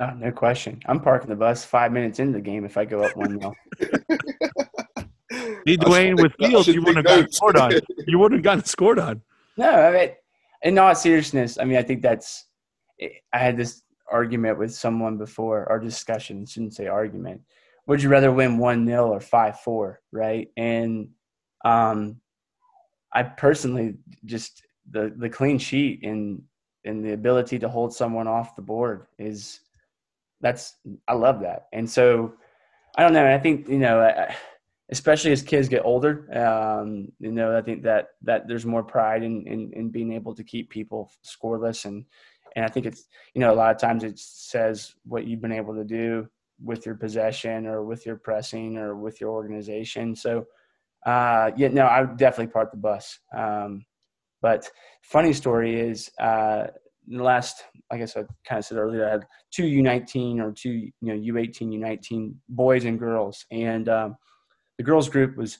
Oh, no question. I'm parking the bus five minutes into the game if I go up one nil. [laughs] See, Dwayne, with Fields, you wouldn't have gotten notes. scored on. You wouldn't have gotten scored on. No, I mean, in all seriousness, I mean, I think that's. I had this argument with someone before, our discussion, shouldn't say argument. Would you rather win 1 0 or 5 4, right? And um, I personally just, the, the clean sheet and, and the ability to hold someone off the board is, that's, I love that. And so, I don't know. I think, you know, especially as kids get older, um, you know, I think that that there's more pride in, in in being able to keep people scoreless, and and I think it's you know a lot of times it says what you've been able to do with your possession or with your pressing or with your organization. So, uh, yeah, no, I would definitely part the bus. Um, but funny story is, uh, in the last, I guess I kind of said earlier, I had two U19 or two, you know, U18, U19 boys and girls, and um, the girls group was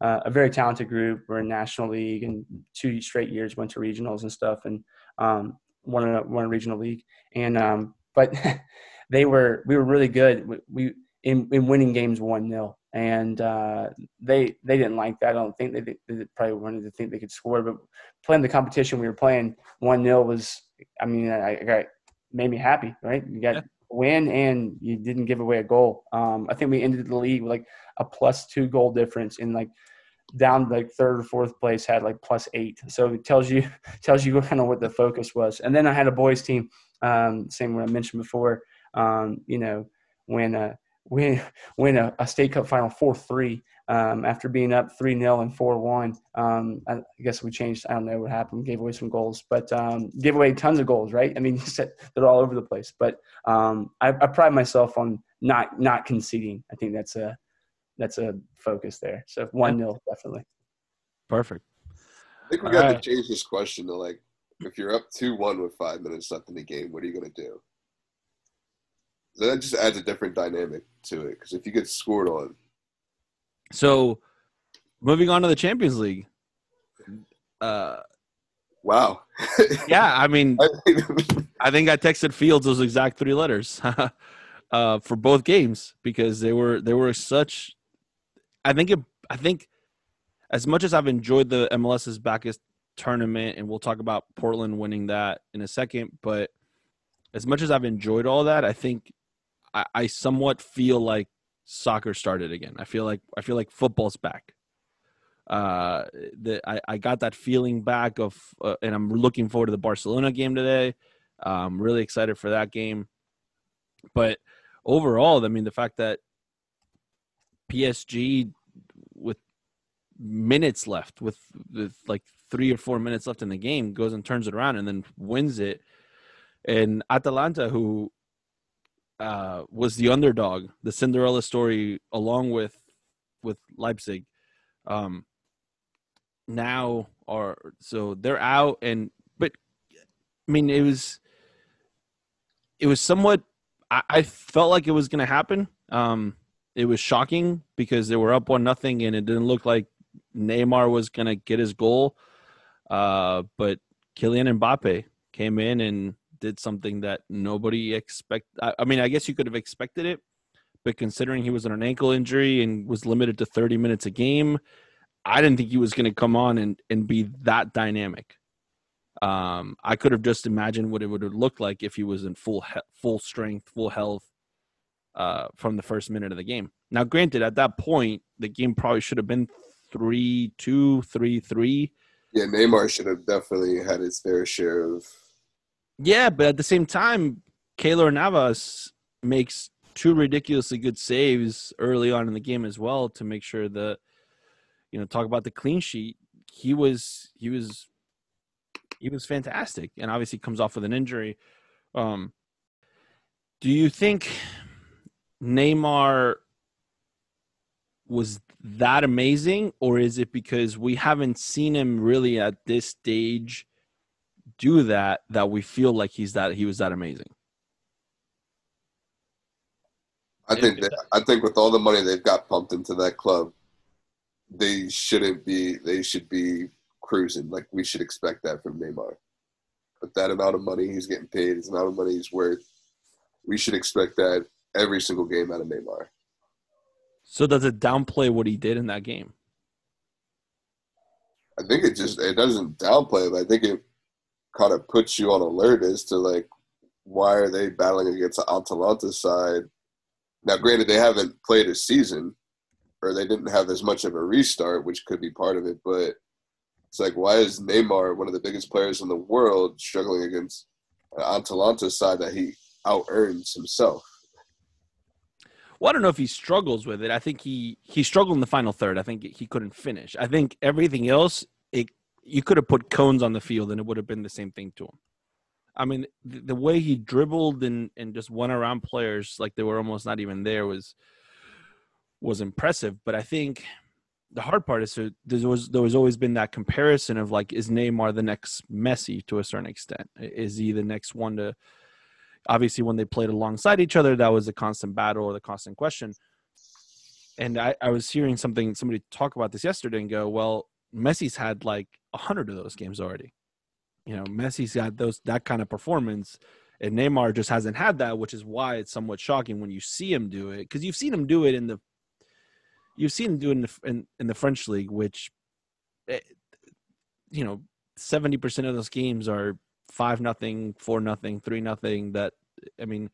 uh, a very talented group. We're in national league and two straight years went to regionals and stuff, and um, won a won a regional league. And um, but [laughs] they were we were really good. We, we in, in winning games one 0 and uh, they they didn't like that. I don't think they, they, they probably wanted to think they could score, but playing the competition we were playing one 0 was. I mean, I, I got made me happy, right? You got Yeah. a win and you didn't give away a goal. Um, I think we ended the league with like a plus two goal difference in like down like third or fourth place had like plus eight. So it tells you [laughs] tells you kind of what the focus was. And then I had a boys team, um, same what I mentioned before. Um, you know, when uh win win a, a state cup final four three um, after being up three 0 and four one. Um, I, I guess we changed. I don't know what happened. Gave away some goals, but um, gave away tons of goals. Right? I mean, [laughs] they're all over the place. But um, I, I pride myself on not not conceding. I think that's a that's a focus there. So one 0 definitely. Perfect. I think we All got right. to change this question to like, if you're up two one with five minutes left in the game, what are you gonna do? That just adds a different dynamic to it because if you get scored on, So, moving on to the Champions League. Uh, wow. [laughs] yeah, I mean, I think I texted Fields those exact three letters [laughs] uh, for both games because they were they were such. I think it. I think as much as I've enjoyed the MLS's Bacchus tournament, and we'll talk about Portland winning that in a second, but as much as I've enjoyed all that, I think I, I somewhat feel like soccer started again. I feel like I feel like football's back. Uh, the, I, I got that feeling back of, uh, and I'm looking forward to the Barcelona game today. I'm really excited for that game. But overall, I mean, the fact that PSG with minutes left, with, with like three or four minutes left in the game, goes and turns it around and then wins it. And Atalanta, who uh, was the underdog, the Cinderella story, along with with Leipzig, um, now are so they're out and but I mean it was it was somewhat I, I felt like it was gonna happen. Um it was shocking because they were up one nothing and it didn't look like Neymar was going to get his goal, uh, but Kylian Mbappe came in and did something that nobody expect. I, I mean, I guess you could have expected it, but considering he was on an ankle injury and was limited to 30 minutes a game, I didn't think he was going to come on and, and be that dynamic. Um, I could have just imagined what it would have looked like if he was in full he- full strength, full health uh, from the first minute of the game. Now, granted, at that point, the game probably should have been three two, three three. Yeah, Neymar should have definitely had his fair share of. Yeah, but at the same time, Keylor Navas makes two ridiculously good saves early on in the game as well to make sure that you know talk about the clean sheet. He was he was he was fantastic, and obviously comes off with an injury. Um, do you think Neymar was that amazing, or is it because we haven't seen him really at this stage do that that we feel like he's that he was that amazing? I think that I think with all the money they've got pumped into that club, they shouldn't be. They should be cruising. Like we should expect that from Neymar. But that amount of money he's getting paid, the amount of money he's worth, we should expect that every single game out of Neymar. So does it downplay what he did in that game? I think it just it doesn't downplay it. I think it kind of puts you on alert as to like why are they battling against the Atalanta side. Now, granted, they haven't played a season, or they didn't have as much of a restart, which could be part of it. But it's like, why is Neymar, one of the biggest players in the world, struggling against an Atalanta side that he out earns himself? Well, I don't know if he struggles with it. I think he he struggled in the final third. I think he couldn't finish. I think everything else, you could have put cones on the field and it would have been the same thing to him. I mean, the, the way he dribbled and and just went around players like they were almost not even there was was impressive. But I think the hard part is there was there was always been that comparison of like is Neymar the next Messi to a certain extent? Is he the next one to obviously when they played alongside each other that was a constant battle or the constant question and I, I was hearing something somebody talk about this yesterday and go well messi's had like a hundred of those games already you know Messi's got those that kind of performance and neymar just hasn't had that which is why it's somewhat shocking when you see him do it because you've seen him do it in the you've seen him do it in the, in, in the french league which eh, you know 70% of those games are five nothing, four nothing, three nothing. That I mean,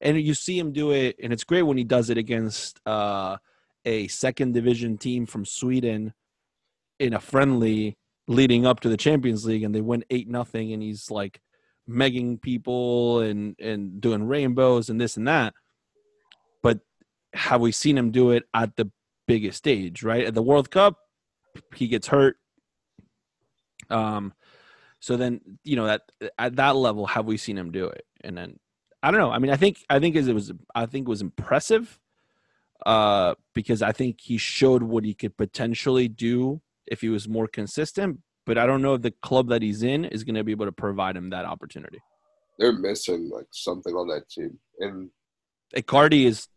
and you see him do it, and it's great when he does it against uh, a second division team from Sweden in a friendly leading up to the Champions League, and they win eight nothing, and he's like megging people and and doing rainbows and this and that. But have we seen him do it at the biggest stage? Right at the World Cup, he gets hurt. Um, so then, you know, that at that level, have we seen him do it? And then I don't know. I mean, I think I think it was I think it was impressive uh, because I think he showed what he could potentially do if he was more consistent. But I don't know if the club that he's in is going to be able to provide him that opportunity. They're missing like something on that team, and Icardi is,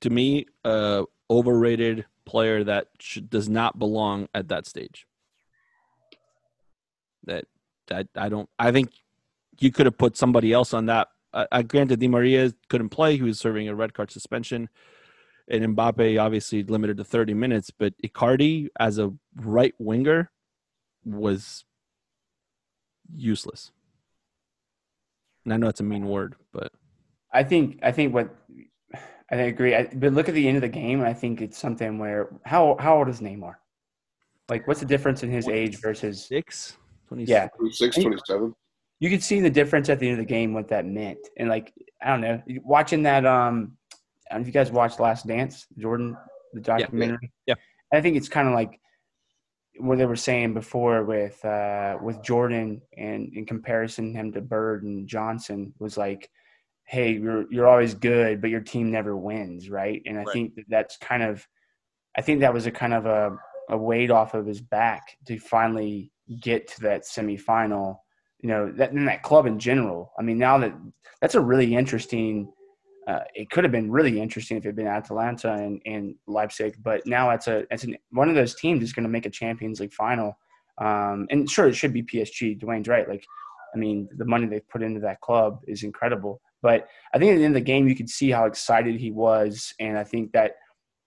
to me, a overrated player that should, does not belong at that stage. That I, I don't. I think you could have put somebody else on that. Uh, I granted Di Maria couldn't play; he was serving a red card suspension, and Mbappe obviously limited to thirty minutes. But Icardi as a right winger was useless. And I know it's a mean word, but I think I think what I agree. I, but look at the end of the game. I think it's something where how how old is Neymar? Like, what's the difference in his age versus six? 26. Yeah. 26, 27. You could see the difference at the end of the game, what that meant. And, like, I don't know, watching that, um, I don't know if you guys watched Last Dance, Jordan, the documentary. Yeah. yeah. I think it's kind of like what they were saying before with uh, with Jordan and in comparison him to Bird and Johnson was like, hey, you're you're always good, but your team never wins, right? And I right. think that that's kind of, I think that was a kind of a, a weight off of his back to finally get to that semifinal. You know, that in that club in general. I mean, now that that's a really interesting uh, it could have been really interesting if it had been Atalanta and, and Leipzig, but now it's a it's an, one of those teams is going to make a Champions League final. Um, and sure, it should be PSG. Dwayne's right. Like, I mean, the money they've put into that club is incredible. But I think at the end of the game, you could see how excited he was, and I think that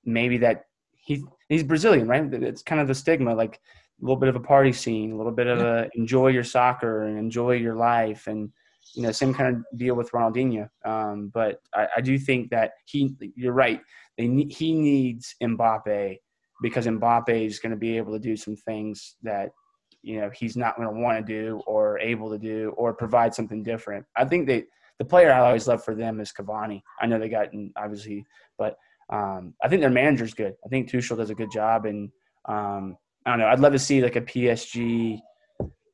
maybe that he he's Brazilian, right? It's kind of the stigma, like a little bit of a party scene, a little bit of a enjoy your soccer and enjoy your life, and you know, same kind of deal with Ronaldinho. Um, but I, I, do think that he, you're right. They he needs Mbappe because Mbappe is going to be able to do some things that you know he's not going to want to do or able to do or provide something different. I think they the player I always love for them is Cavani. I know they got obviously, but um, I think their manager's good. I think Tuchel does a good job, and um, I don't know. I'd love to see like a PSG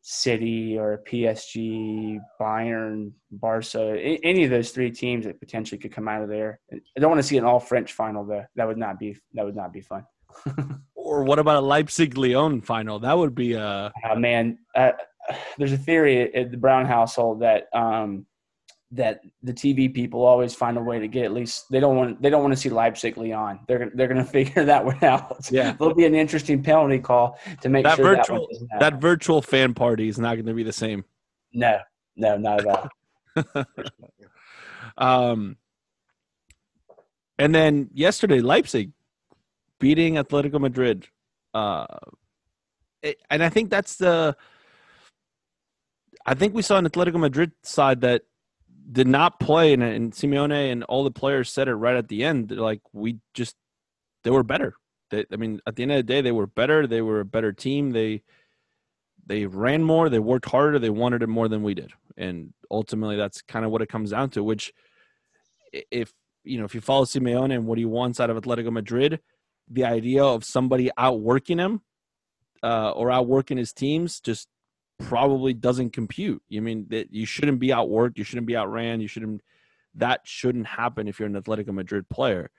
City or PSG, Bayern, Barca, any of those three teams that potentially could come out of there. I don't want to see an all French final though. That would not be that would not be fun. [laughs] or what about a Leipzig Lyon final? That would be a uh, man. Uh, there's a theory at the Brown household that um, that the TV people always find a way to get at least they don't want they don't want to see Leipzig Lyon. They're they're going [laughs] to figure that one out. Yeah, there'll be an interesting penalty call to make that sure virtual that, that virtual fan party is not going to be the same. No, no, not at all. [laughs] [laughs] um, and then yesterday Leipzig beating Atletico Madrid, uh, it, and I think that's the. I think we saw an Atletico Madrid side that did not play, and, and Simeone and all the players said it right at the end. Like we just, they were better. They, I mean, at the end of the day, they were better. They were a better team. They they ran more. They worked harder. They wanted it more than we did, and ultimately, that's kind of what it comes down to. Which, if you know, if you follow Simeone and what he wants out of Atletico Madrid, the idea of somebody outworking him uh, or outworking his teams just probably doesn't compute. You mean that you shouldn't be outworked, you shouldn't be outran, you shouldn't that shouldn't happen if you're an Atletico Madrid player.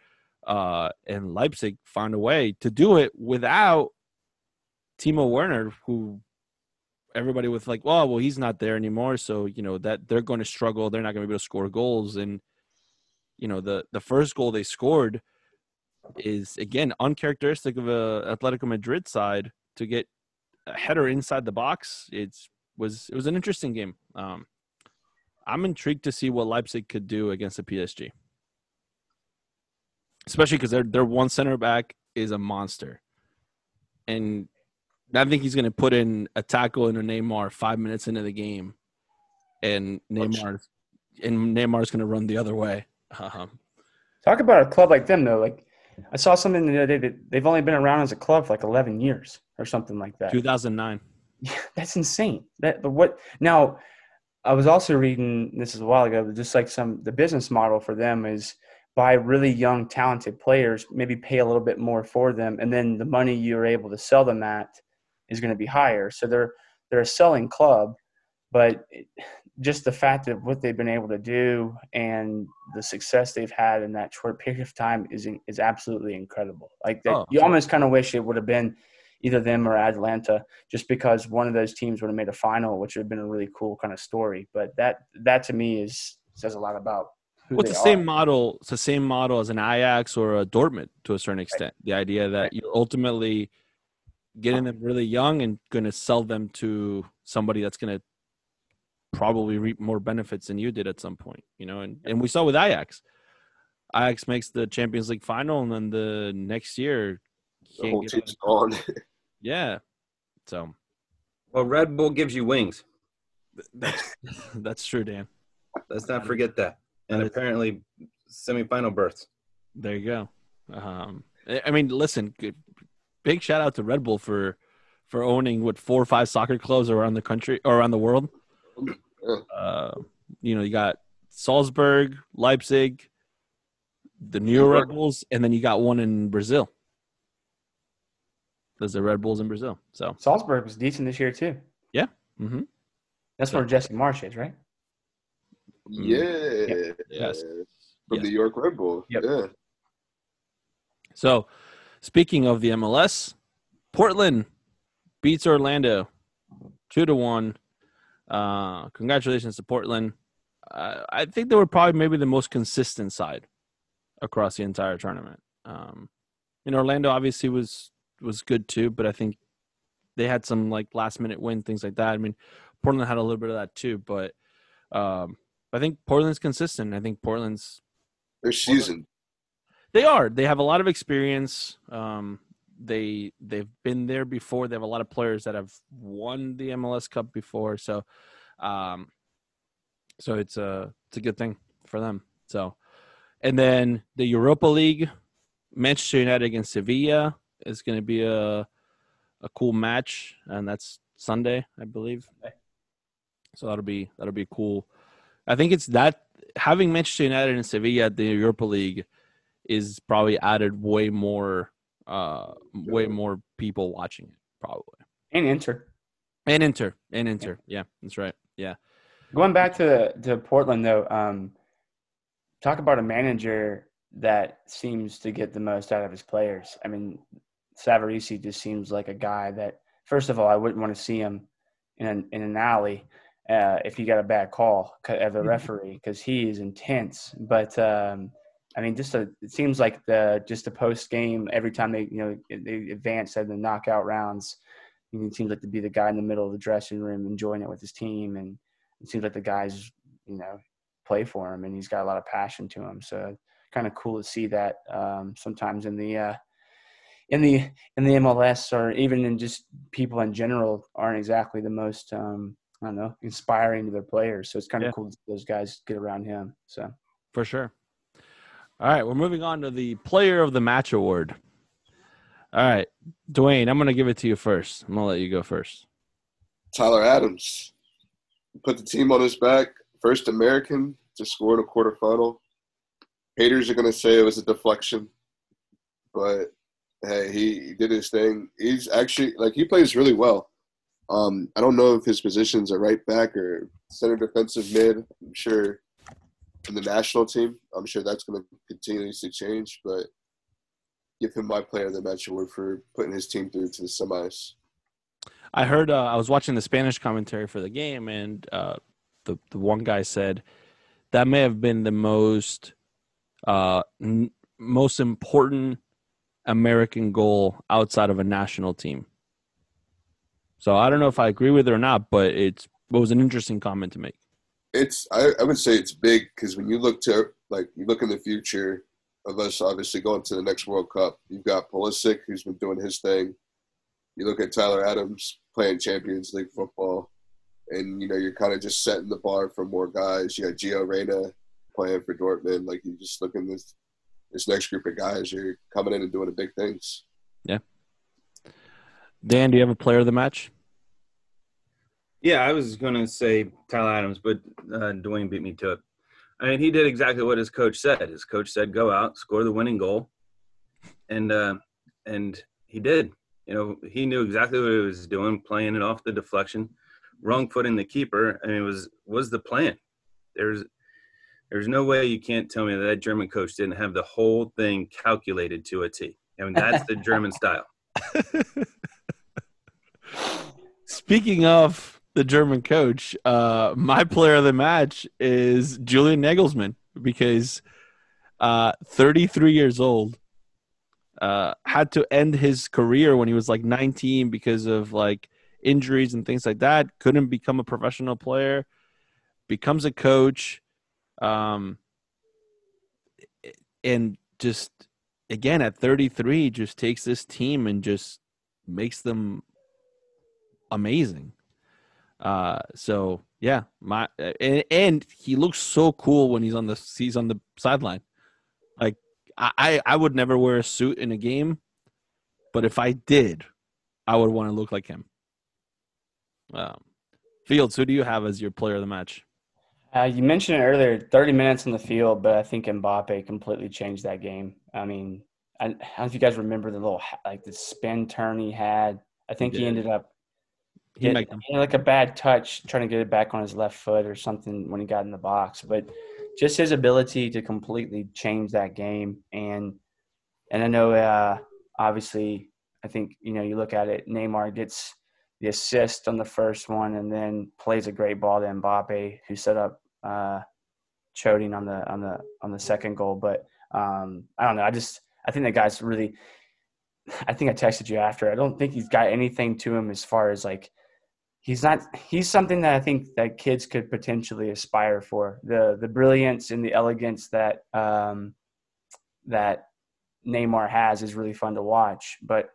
Uh, and Leipzig found a way to do it without Timo Werner, who everybody was like, well, well, he's not there anymore, so you know that they're going to struggle. They're not going to be able to score goals, and you know the the first goal they scored is again uncharacteristic of a Atletico Madrid side to get a header inside the box. It's was it was an interesting game. Um, I'm intrigued to see what Leipzig could do against the PSG, especially because their their one center back is a monster, and I think he's going to put in a tackle into Neymar five minutes into the game, and Neymar and Neymar's going to run the other way. [laughs] Um, Talk about a club like them though. Like I saw something the other day that they've only been around as a club for like 11 years or something like that. 2009. [laughs] Yeah, that's insane. That but what now? I was also reading this is a while ago. Just like some the business model for them is buy really young, talented players, maybe pay a little bit more for them, and then the money you're able to sell them at is going to be higher. So they're they're a selling club, but just the fact that what they've been able to do and the success they've had in that short period of time is is absolutely incredible. Like that, oh, you almost kind of wish it would have been either them or Atalanta, just because one of those teams would have made a final, which would have been a really cool kind of story. But that that to me is says a lot about. Who well, it's the same model. It's the same model as an Ajax or a Dortmund to a certain extent. Right. The idea that you're ultimately getting them really young and going to sell them to somebody that's going to probably reap more benefits than you did at some point, you know. And and we saw with Ajax, Ajax makes the Champions League final, and then the next year, the whole team's gone. [laughs] yeah, so. Well, Red Bull gives you wings. That's [laughs] that's true, Dan. Let's not forget that. And apparently, semifinal berths. There you go. Um, I mean, listen, big shout out to Red Bull for for owning what four or five soccer clubs around the country or around the world. Uh, you know, you got Salzburg, Leipzig, the New Red Bulls, and then you got one in Brazil. There's the Red Bulls in Brazil. So Salzburg was decent this year too. Yeah. Mm-hmm. That's where Jesse Marsch is, right? Yeah. Yep. Yes. From yes. the York Red Bull. Yep. Yeah. So, speaking of the MLS, Portland beats Orlando two to one uh, congratulations to Portland. uh, I think they were probably maybe the most consistent side across the entire tournament. Um, and Orlando obviously was was good too, but I think they had some like last minute win things like that. I mean, Portland had a little bit of that too, but um, I think Portland's consistent. I think Portland's They're seasoned. they are. They have a lot of experience. Um, they they've been there before. They have a lot of players that have won the MLS Cup before. So, um, so it's a it's a good thing for them. So, and then the Europa League, Manchester United against Sevilla is going to be a a cool match, and that's Sunday, I believe. So that'll be that'll be cool. I think it's that having Manchester United and Sevilla at the Europa League is probably added way more uh way more people watching it probably And Inter. and Inter and Inter yeah that's right yeah Going back to to Portland though, um, talk about a manager that seems to get the most out of his players. I mean, Savarese just seems like a guy that, first of all, I wouldn't want to see him in an, in an alley uh, if he got a bad call of a Mhm. referee because he is intense. But um, I mean, just a, it seems like the just a post game every time they you know they advance at the knockout rounds. He seems like to be the guy in the middle of the dressing room enjoying it with his team and it seems like the guys, you know, play for him, and he's got a lot of passion to him. So kind of cool to see that um, sometimes in the uh, in the in the MLS or even in just people in general aren't exactly the most um, I don't know inspiring to their players. So it's kind of Yeah. cool to see those guys get around him. So for sure all right we're moving on to the player of the match award all right Dwayne I'm gonna give it to you first I'm gonna let you go first Tyler Adams put the team on his back. First American to score in a quarterfinal. Haters are going to say it was a deflection, but hey, he, he did his thing. He's actually like he plays really well. Um, I don't know if his positions are right back or center defensive mid. I'm sure in the national team, I'm sure that's going to continuously change. But give him my player of the match award for putting his team through to the semis. I heard uh, I was watching the Spanish commentary for the game, and uh, the the one guy said that may have been the most uh, n- most important American goal outside of a national team. So I don't know if I agree with it or not, but it's it was an interesting comment to make. It's I, I would say it's big because when you look to like you look in the future of us obviously going to the next World Cup, you've got Pulisic who's been doing his thing. You look at Tyler Adams playing Champions League football, and you know you're kind of just setting the bar for more guys. You got Gio Reyna playing for Dortmund. Like you just look in this this next group of guys, you're coming in and doing the big things. Yeah. Dan, do you have a player of the match? Yeah, I was going to say Tyler Adams, but uh, Dwayne beat me to it. I mean, he did exactly what his coach said. His coach said, "Go out, score the winning goal," and uh, and he did. You know, he knew exactly what he was doing, playing it off the deflection, wrong foot in the keeper. I mean, it was was the plan. There's there's no way you can't tell me that that German coach didn't have the whole thing calculated to a T. I mean, that's the German style. [laughs] Speaking of the German coach, uh, my player of the match is Julian Nagelsmann because uh, 33 years old, uh, had to end his career when he was like 19 because of like injuries and things like that. Couldn't become a professional player, becomes a coach, um, and just again at 33, just takes this team and just makes them amazing. Uh, so yeah, my and, and he looks so cool when he's on the he's on the sideline. Like I I would never wear a suit in a game, but if I did, I would want to look like him. Um, Fields, who do you have as your player of the match? Uh, you mentioned it earlier, 30 minutes on the field, but I think Mbappe completely changed that game. I mean, I, I don't know if you guys remember the little like the spin turn he had. I think he did. ended up He he had like a bad touch trying to get it back on his left foot or something when he got in the box. But just his ability to completely change that game and and I know uh, obviously I think you know you look at it, Neymar gets the assist on the first one and then plays a great ball to Mbappe who set up uh, Choupo-Moting on the on the on the second goal. But um, I don't know. I just I think that guy's really. I think I texted you after. I don't think he's got anything to him as far as like he's not he's something that I think that kids could potentially aspire for. The the brilliance and the elegance that um, that Neymar has is really fun to watch, but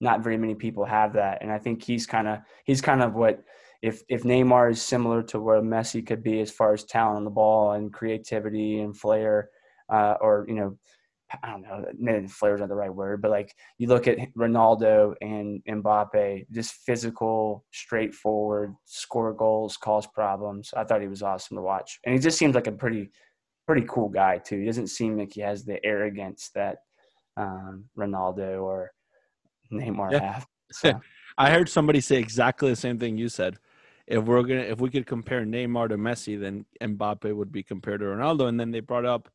not very many people have that. And I think he's kind of he's kind of what if if Neymar is similar to where Messi could be as far as talent on the ball and creativity and flair, uh, or you know, I don't know, maybe flair is not the right word, but like you look at Ronaldo and Mbappe, just physical, straightforward, score goals, cause problems. I thought he was awesome to watch, and he just seems like a pretty pretty cool guy too. He doesn't seem like he has the arrogance that um, Ronaldo or Neymar Yeah. have. [laughs] So. I heard somebody say exactly the same thing you said. If we're gonna, if we could compare Neymar to Messi, then Mbappe would be compared to Ronaldo. And then they brought up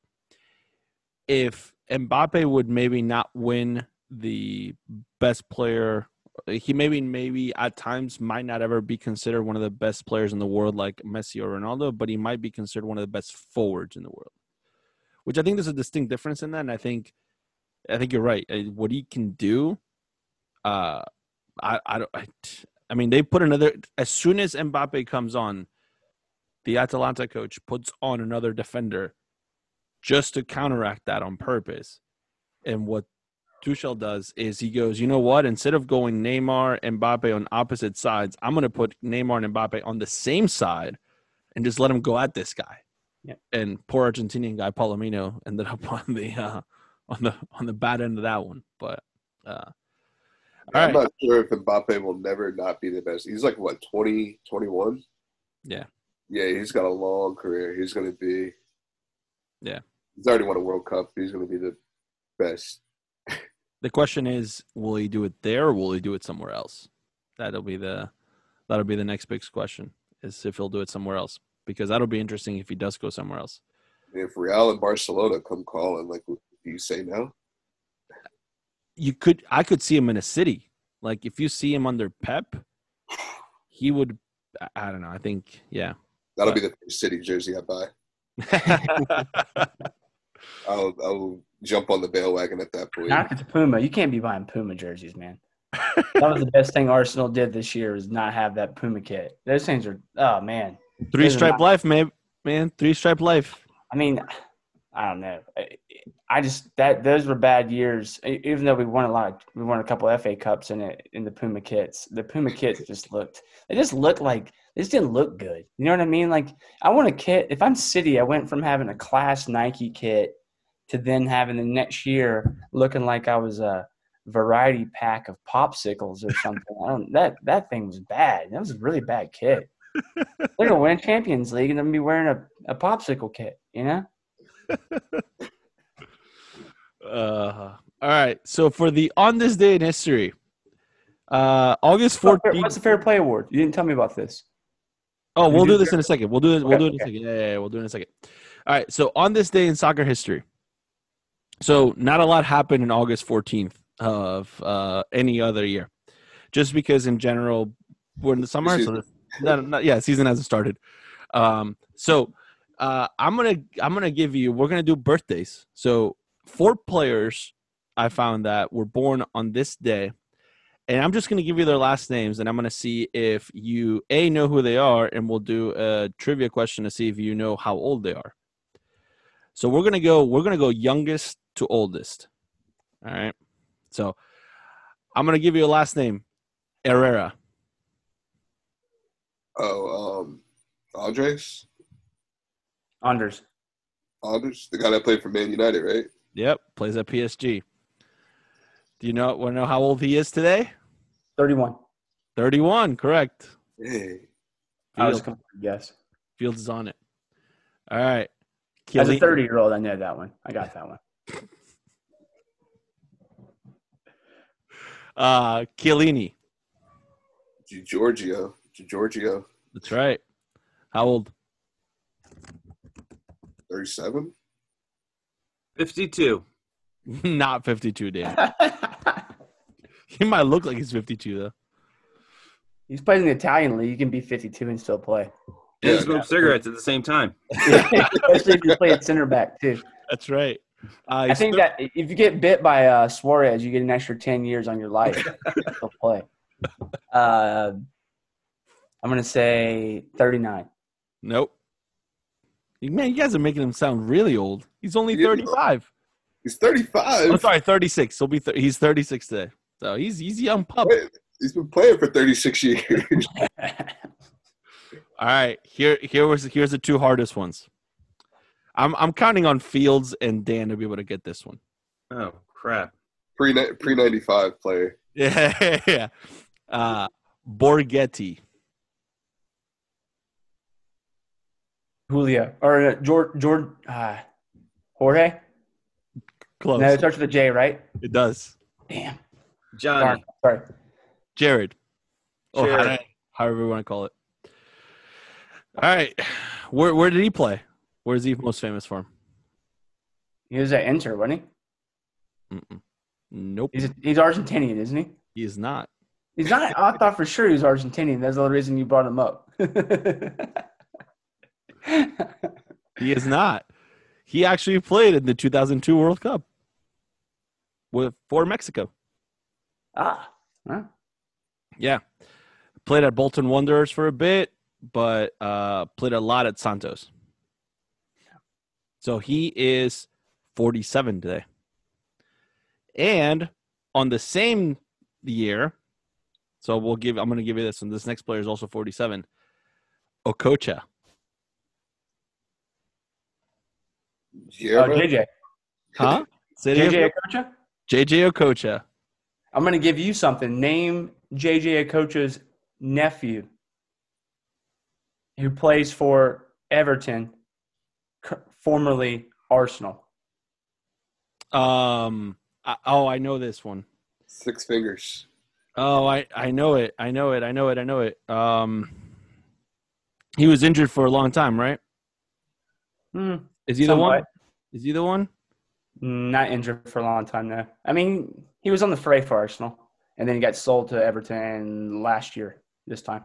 if Mbappe would maybe not win the best player, he maybe maybe at times might not ever be considered one of the best players in the world like Messi or Ronaldo, but he might be considered one of the best forwards in the world. Which I think there's a distinct difference in that, and I think, I think you're right. Uh, What he can do, uh, I, I don't. I, I mean, they put another. As soon as Mbappe comes on, the Atalanta coach puts on another defender, just to counteract that on purpose. And what Tuchel does is he goes, you know what? Instead of going Neymar and Mbappe on opposite sides, I'm going to put Neymar and Mbappe on the same side, and just let him go at this guy. Yeah. And poor Argentinian guy Palomino ended up [laughs] on the uh, on the on the bad end of that one, but. Uh, All I'm right. not sure if Mbappe will never not be the best. He's like what 20, 21? Yeah. Yeah, he's got a long career. He's going to be. Yeah. He's already won a World Cup. He's going to be the best. [laughs] The question is, will he do it there or will he do it somewhere else? That'll be the that'll be the next big question is if he'll do it somewhere else because that'll be interesting if he does go somewhere else. If Real and Barcelona come calling, like, do you say no? You could I could see him in a city. Like if you see him under Pep, he would I- don't know. I think yeah. That'll be the city jersey I buy. [laughs] I'll, I'll jump on the bandwagon at that point. Not if it's Puma. You can't be buying Puma jerseys, man. That was the best thing Arsenal did this year was not have that Puma kit. Those things are oh man. Three stripe life, man. Man, three stripe life. I mean, I don't know. I, I just that those were bad years. Even though we won a lot, we won a couple FA Cups in it in the Puma kits. The Puma kits just looked. They just looked like just didn't look good. You know what I mean? Like I want a kit. If I'm City, I went from having a class Nike kit to then having the next year looking like I was a variety pack of popsicles or something. I don't, that that thing was bad. That was a really bad kit. They're gonna win Champions League and gonna be wearing a, a popsicle kit. You know. [laughs] Uh, all right. So for the on this day in history, uh, August What's 14th. the Fair Play Award? You didn't tell me about this. Oh, we'll do this in a second. We'll do it. We'll Okay, do it in a second. Yeah, yeah, yeah, we'll do it in a second. All right. So on this day in soccer history, so not a lot happened in August 14th of uh, any other year, just because in general we're in the summer. So Season. no, no, yeah, season hasn't started. Um, so uh, I'm gonna I'm gonna give you. We're gonna do birthdays. So four players I found that were born on this day, and I'm just gonna give you their last names, and I'm gonna see if you a know who they are, and we'll do a trivia question to see if you know how old they are. So we're gonna go. We're gonna go youngest to oldest. All right. So I'm gonna give you a last name, Herrera. Oh, um, Andres? Anders. Andres? The guy that played for Man United, right? Yep, plays at PSG. Do you know want to know how old he is today? 31. 31, correct. Hey. I was Fields, going to guess. Fields is on it. All right. As a 30 year old, I know that one. I got that one. [laughs] uh Chiellini. Giorgio. Giorgio. That's right. How old? 37? 52. [laughs] Not 52, Dan. [laughs] he might look like he's 52 though. He's playing in the Italian league. You can be 52 and still play. And Yeah. smoke cigarettes at the same time. [laughs] Especially if you play at center back too. That's right. Uh, I think thir- that if you get bit by uh, Suarez, you get an extra ten years on your life to play. [laughs] Uh, I'm gonna say 39. Nope. Man, you guys are making him sound really old. He's only Yeah. 35. He's 35. I'm sorry, 36. He'll be th- he's 36 today. So he's he's a young pup. He's been playing for 36 years. [laughs] All right, here here was here's the two hardest ones. I'm I'm counting on Fields and Dan to be able to get this one. Oh crap! Pre pre 95 player. [laughs] Yeah, yeah. Uh, Borgetti. Julio or uh, George George uh, Jorge. Close. No, it starts with a J, right? it does. Damn. Johnny. Sorry. Jared. Oh, or Jared. how- however you want to call it. All right. Where where did he play? Where is he most famous for? He was at Inter, wasn't he? Mm-mm. Nope. He's he's Argentinian, isn't he? He is not. He's not. I thought for sure he was Argentinian. That's the only reason you brought him up. He is not. He actually played in the 2002 World Cup with for Mexico. Ah, huh? Yeah. Played at Bolton Wanderers for a bit, but uh, played a lot at Santos. So he is 47 today. And on the same year, so we'll give I'm going to give you this one. This next player is also 47. Okocha. Yeah, Oh. JJ. Huh? Say it again. JJ Okocha. JJ Okocha. I'm going to give you something. Name JJ Okocha's nephew who plays for Everton, formerly Arsenal. Um I, oh, I know this one. Six fingers. Oh, I I know it. I know it. I know it. I know it. Um he was injured for a long time, right? Hmm. Is he the one? Is he the one? Not injured for a long time, though. I mean, he was on the fray for Arsenal, and then he got sold to Everton last year. This time,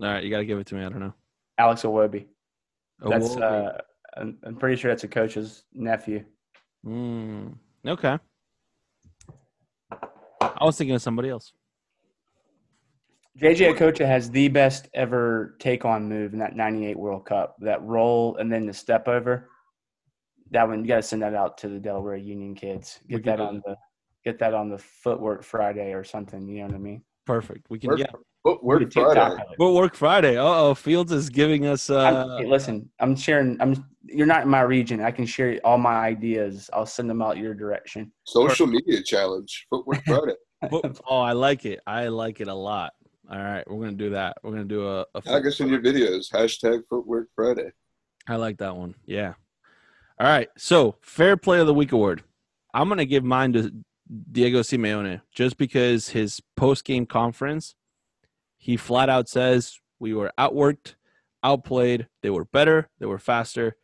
All right, you got to give it to me. I don't know. Alex Iwobi. Oh, That's uh, I'm, I'm pretty sure that's Okocha's nephew. Mm, okay. I was thinking of somebody else. JJ Okocha has the best ever take on move in that 98 World Cup. That roll and then the step over. That one, you got to send that out to the Delaware Union kids. Get that on the get that on the footwork Friday or something. You know what I mean? Perfect. We can Work, yeah. work Do a TikTok Friday. of it. We'll work Friday. Uh oh, Fields is giving us uh hey, listen, I'm sharing. I'm. You're not in my region. I can share all my ideas. I'll send them out your direction. Social media challenge. Footwork Friday. [laughs] Oh, I like it. I like it a lot. All right, we're gonna do that. We're gonna do a, a Tag us in your videos. Hashtag Footwork Friday. I like that one. Yeah. All right. So, Fair Play of the Week award. I'm going to give mine to Diego Simeone just because his post game conference, he flat out says we were outworked, outplayed. They were better. They were faster.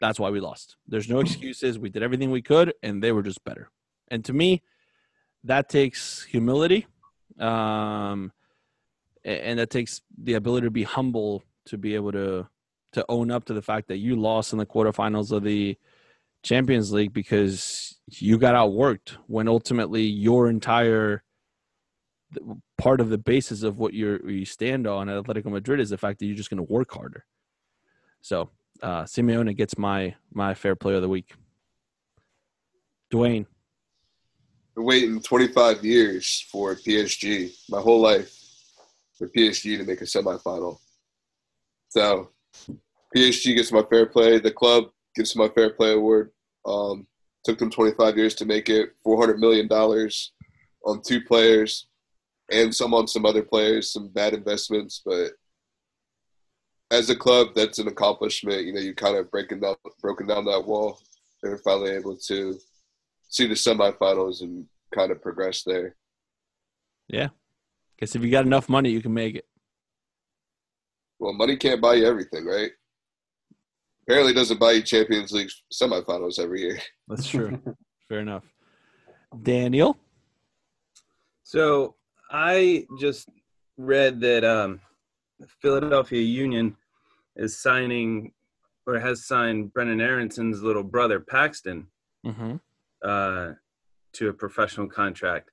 That's why we lost. There's no excuses. We did everything we could, and they were just better. And to me, that takes humility, um, and that takes the ability to be humble to be able to to own up to the fact that you lost in the quarterfinals of the Champions League because you got outworked when ultimately your entire part of the basis of what you're, you stand on at Atletico Madrid is the fact that you're just going to work harder. So uh, Simeone gets my my fair play of the week. Dwayne, Been waiting 25 years for PSG, my whole life, for PSG to make a semifinal. So, PSG gets my fair play. The club gets my fair play award. Um, took them 25 years to make it. 400 million dollars on two players, and some on some other players. Some bad investments, but as a club, that's an accomplishment. You know, you kind of breaking down, broken down that wall. They're finally able to see the semifinals and kind of progress there. Yeah. Guess if you got enough money, you can make it. Well, money can't buy you everything, right? Apparently, doesn't buy you Champions League semifinals every year. That's true. [laughs] Fair enough. Daniel, So I just read that um, Philadelphia Union is signing or has signed Brenden Aaronson's little brother Paxten Mm-hmm. uh, to a professional contract.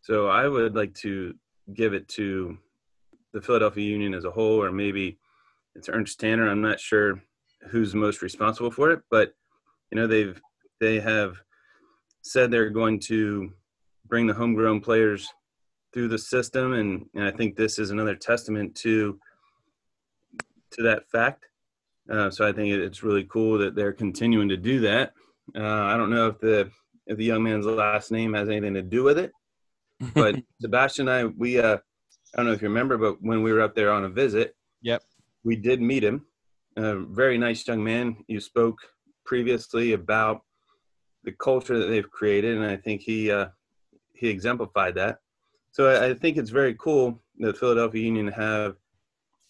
So I would like to give it to the Philadelphia Union as a whole, or maybe it's Ernst Tanner. I'm not sure who's most responsible for it, but you know they've they have said they're going to bring the homegrown players through the system, and, and I think this is another testament to to that fact. Uh, so I think it's really cool that they're continuing to do that. Uh, I don't know if the if the young man's last name has anything to do with it, but [laughs] Sebastian and I, we uh, I don't know if you remember, but when we were up there on a visit, Yep. we did meet him. A very nice young man. You spoke previously about the culture that they've created, and I think he uh, he exemplified that. So I, think it's very cool that Philadelphia Union have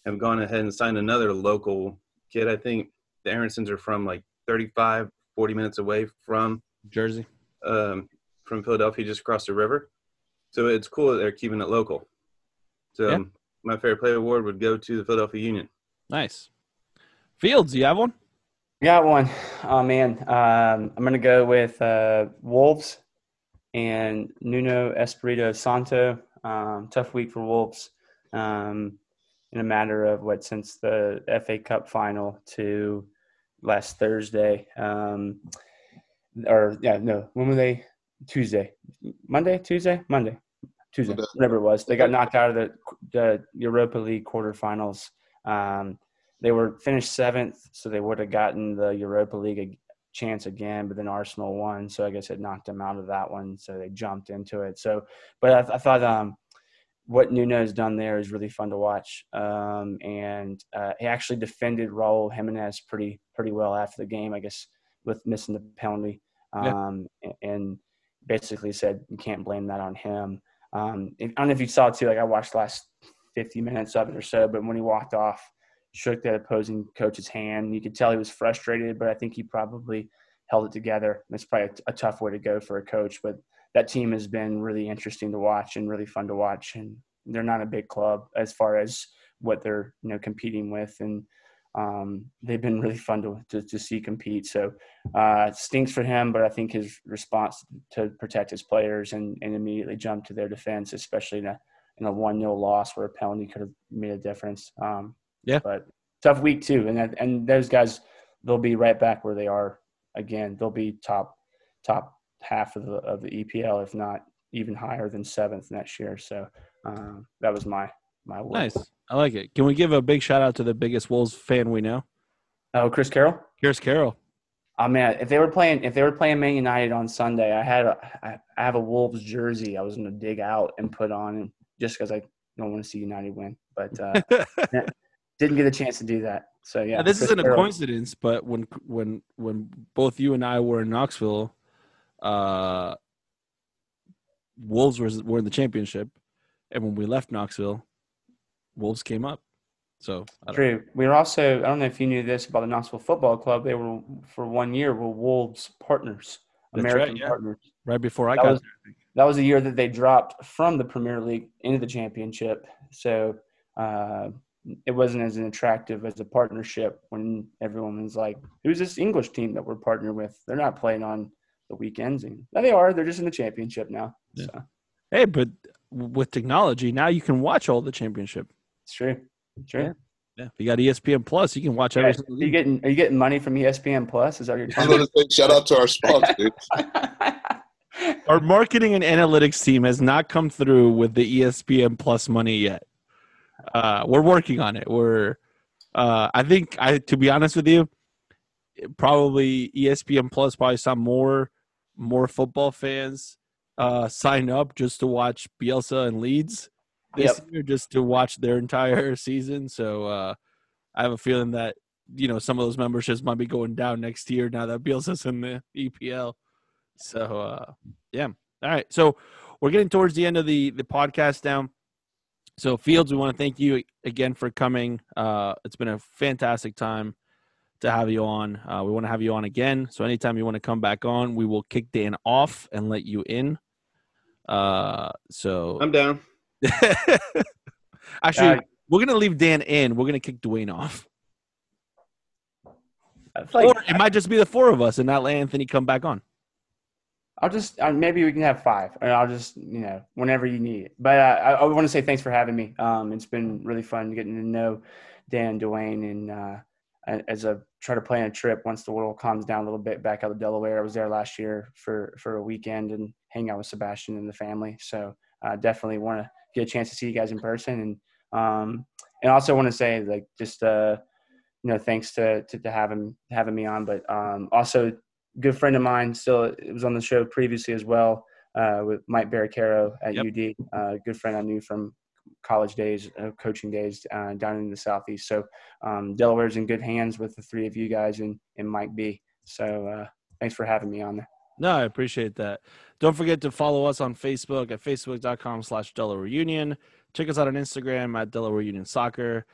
have gone ahead and signed another local kid. I think the Aaronsons are from like 35, 40 minutes away from Jersey. um, from Philadelphia, just across the river. So it's cool that they're keeping it local. So Yeah. my fair play award would go to the Philadelphia Union. Nice. Fields, you have one? Got one. Oh man, um, I'm gonna go with uh, Wolves and Nuno Espirito Santo. Um, tough week for Wolves. Um, in a matter of what since the FA Cup final to last Thursday, um, or yeah, no, when were they? Tuesday, Monday, Tuesday, Monday, Tuesday, whatever it was. They got knocked out of the, the Europa League quarterfinals. Um, they were finished seventh, so they would have gotten the Europa League a chance again. But then Arsenal won, so I guess it knocked them out of that one. So they jumped into it. So, but I, I thought um, what has done there is really fun to watch. Um, and uh, he actually defended Raul Jimenez pretty pretty well after the game, I guess, with missing the penalty. Yeah. Um, and- and basically said you can't blame that on him. Um, I don't know if you saw too. Like I watched the last 50 minutes of it or so, but when he walked off, shook that opposing coach's hand. You could tell he was frustrated, but I think he probably held it together. It's probably a, a tough way to go for a coach, but that team has been really interesting to watch and really fun to watch. And they're not a big club as far as what they're you know competing with, and um, they've been really fun to, to, to see compete. So uh, it stinks for him, but I think his response to protect his players and, and immediately jump to their defense, especially in a in a one 0 loss where a penalty could have made a difference. Um, Yeah. but tough week too, and that- and those guys they'll be right back where they are again. They'll be top top half of the of the EPL, if not even higher than seventh next year. So um, that was my my. Nice. I like it. Can we give a big shout out to the biggest Wolves fan we know? Oh, Chris Carroll. Here's Carol. Oh man, if they were playing, if they were playing Man United on Sunday, I had a, I, I have a Wolves jersey. I was gonna dig out and put on, just because I don't want to see United win, but uh, [laughs] didn't get a chance to do that. So yeah, Yeah, this isn't a coincidence, but when when when both you and I were in Knoxville, uh, Wolves was were in the championship, and when we left Knoxville, Wolves came up. So True. We were also. I don't know if you knew this about the Knoxville Football Club. They were for one year were Wolves partners, That's right, American yeah. partners. right before I That got was- that was the year that they dropped from the Premier League into the championship. So uh, it wasn't as attractive as a partnership when everyone was like, "Who's this English team that we're partnered with? They're not playing on the weekends." And no, they are. They're just in the championship now. Yeah. So hey, but with technology now you can watch all the championship. it's true. True. Yeah. Yeah, if you got ESPN Plus, you can watch every Yeah. single Are you getting Are you getting money from ESPN Plus? Is that what you're I was telling going to say, shout out to our sponsor, [laughs] Our marketing and analytics team has not come through with the ESPN Plus money yet. Uh, we're working on it. We're, uh, I think, I to be honest with you, probably ESPN Plus probably saw more more football fans uh, sign up just to watch Bielsa and Leeds this Yep. year, just to watch their entire [laughs] season. So uh, I have a feeling that you know some of those memberships might be going down next year now that Bielsa's in the EPL. So uh, yeah, all right. So we're getting towards the end of the the podcast now. So Fields, we want to thank you again for coming. Uh, it's been a fantastic time to have you on. Uh, we want to have you on again. So anytime you want to come back on, we will kick Dan off and let you in. Uh, so I'm down. [laughs] actually, Uh, We're gonna leave Dan in. We're gonna kick Dwayne off, like or it might just be the four of us and not let Anthony come back on. I'll just uh, maybe we can have five, and I'll just you know whenever you need it. But uh, I, I want to say thanks for having me. Um, it's been really fun getting to know Dan, Dwayne, and uh, as I try to plan a trip once the world calms down a little bit back out of Delaware. I was there last year for for a weekend and hang out with Sebastian and the family. So uh, definitely want to get a chance to see you guys in person, and um, and also want to say like just uh, you know thanks to to, to having having me on, but um, also good friend of mine still it was on the show previously as well uh, with Mike Barricaro at Yep. UD. Uh, good friend I knew from college days, uh, coaching days uh, down in the southeast. So um, Delaware's in good hands with the three of you guys and and Mike B. So uh, thanks for having me on there. No, I appreciate that. Don't forget to follow us on Facebook at facebook.com slash Delaware Union. Check us out on Instagram at Delaware Union Soccer.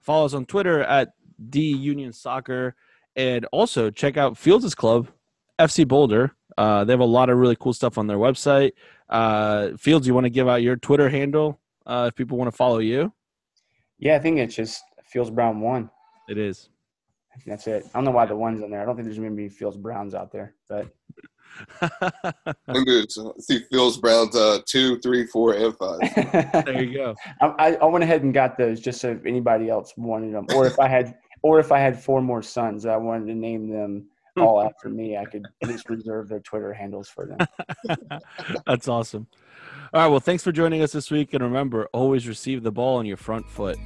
Follow us on Twitter at D Union Soccer. And also check out Fields' Club, FC Boulder. Uh, they have a lot of really cool stuff on their website. Uh, Fields, you want to give out your Twitter handle uh, if people want to follow you? Yeah, I think it's just Fields Brown one. It is. That's it. I don't know why the one's in there. I don't think there's going to be Fields Browns out there, but I think there's see Phil's Browns uh two, three, four, and five. [laughs] there you go. I, I I went ahead and got those just so if anybody else wanted them, or if I had, or if I had four more sons, I wanted to name them hmm. all after me. I could just reserve their Twitter handles for them. [laughs] That's awesome. All right. Well, thanks for joining us this week. And remember, always receive the ball on your front foot.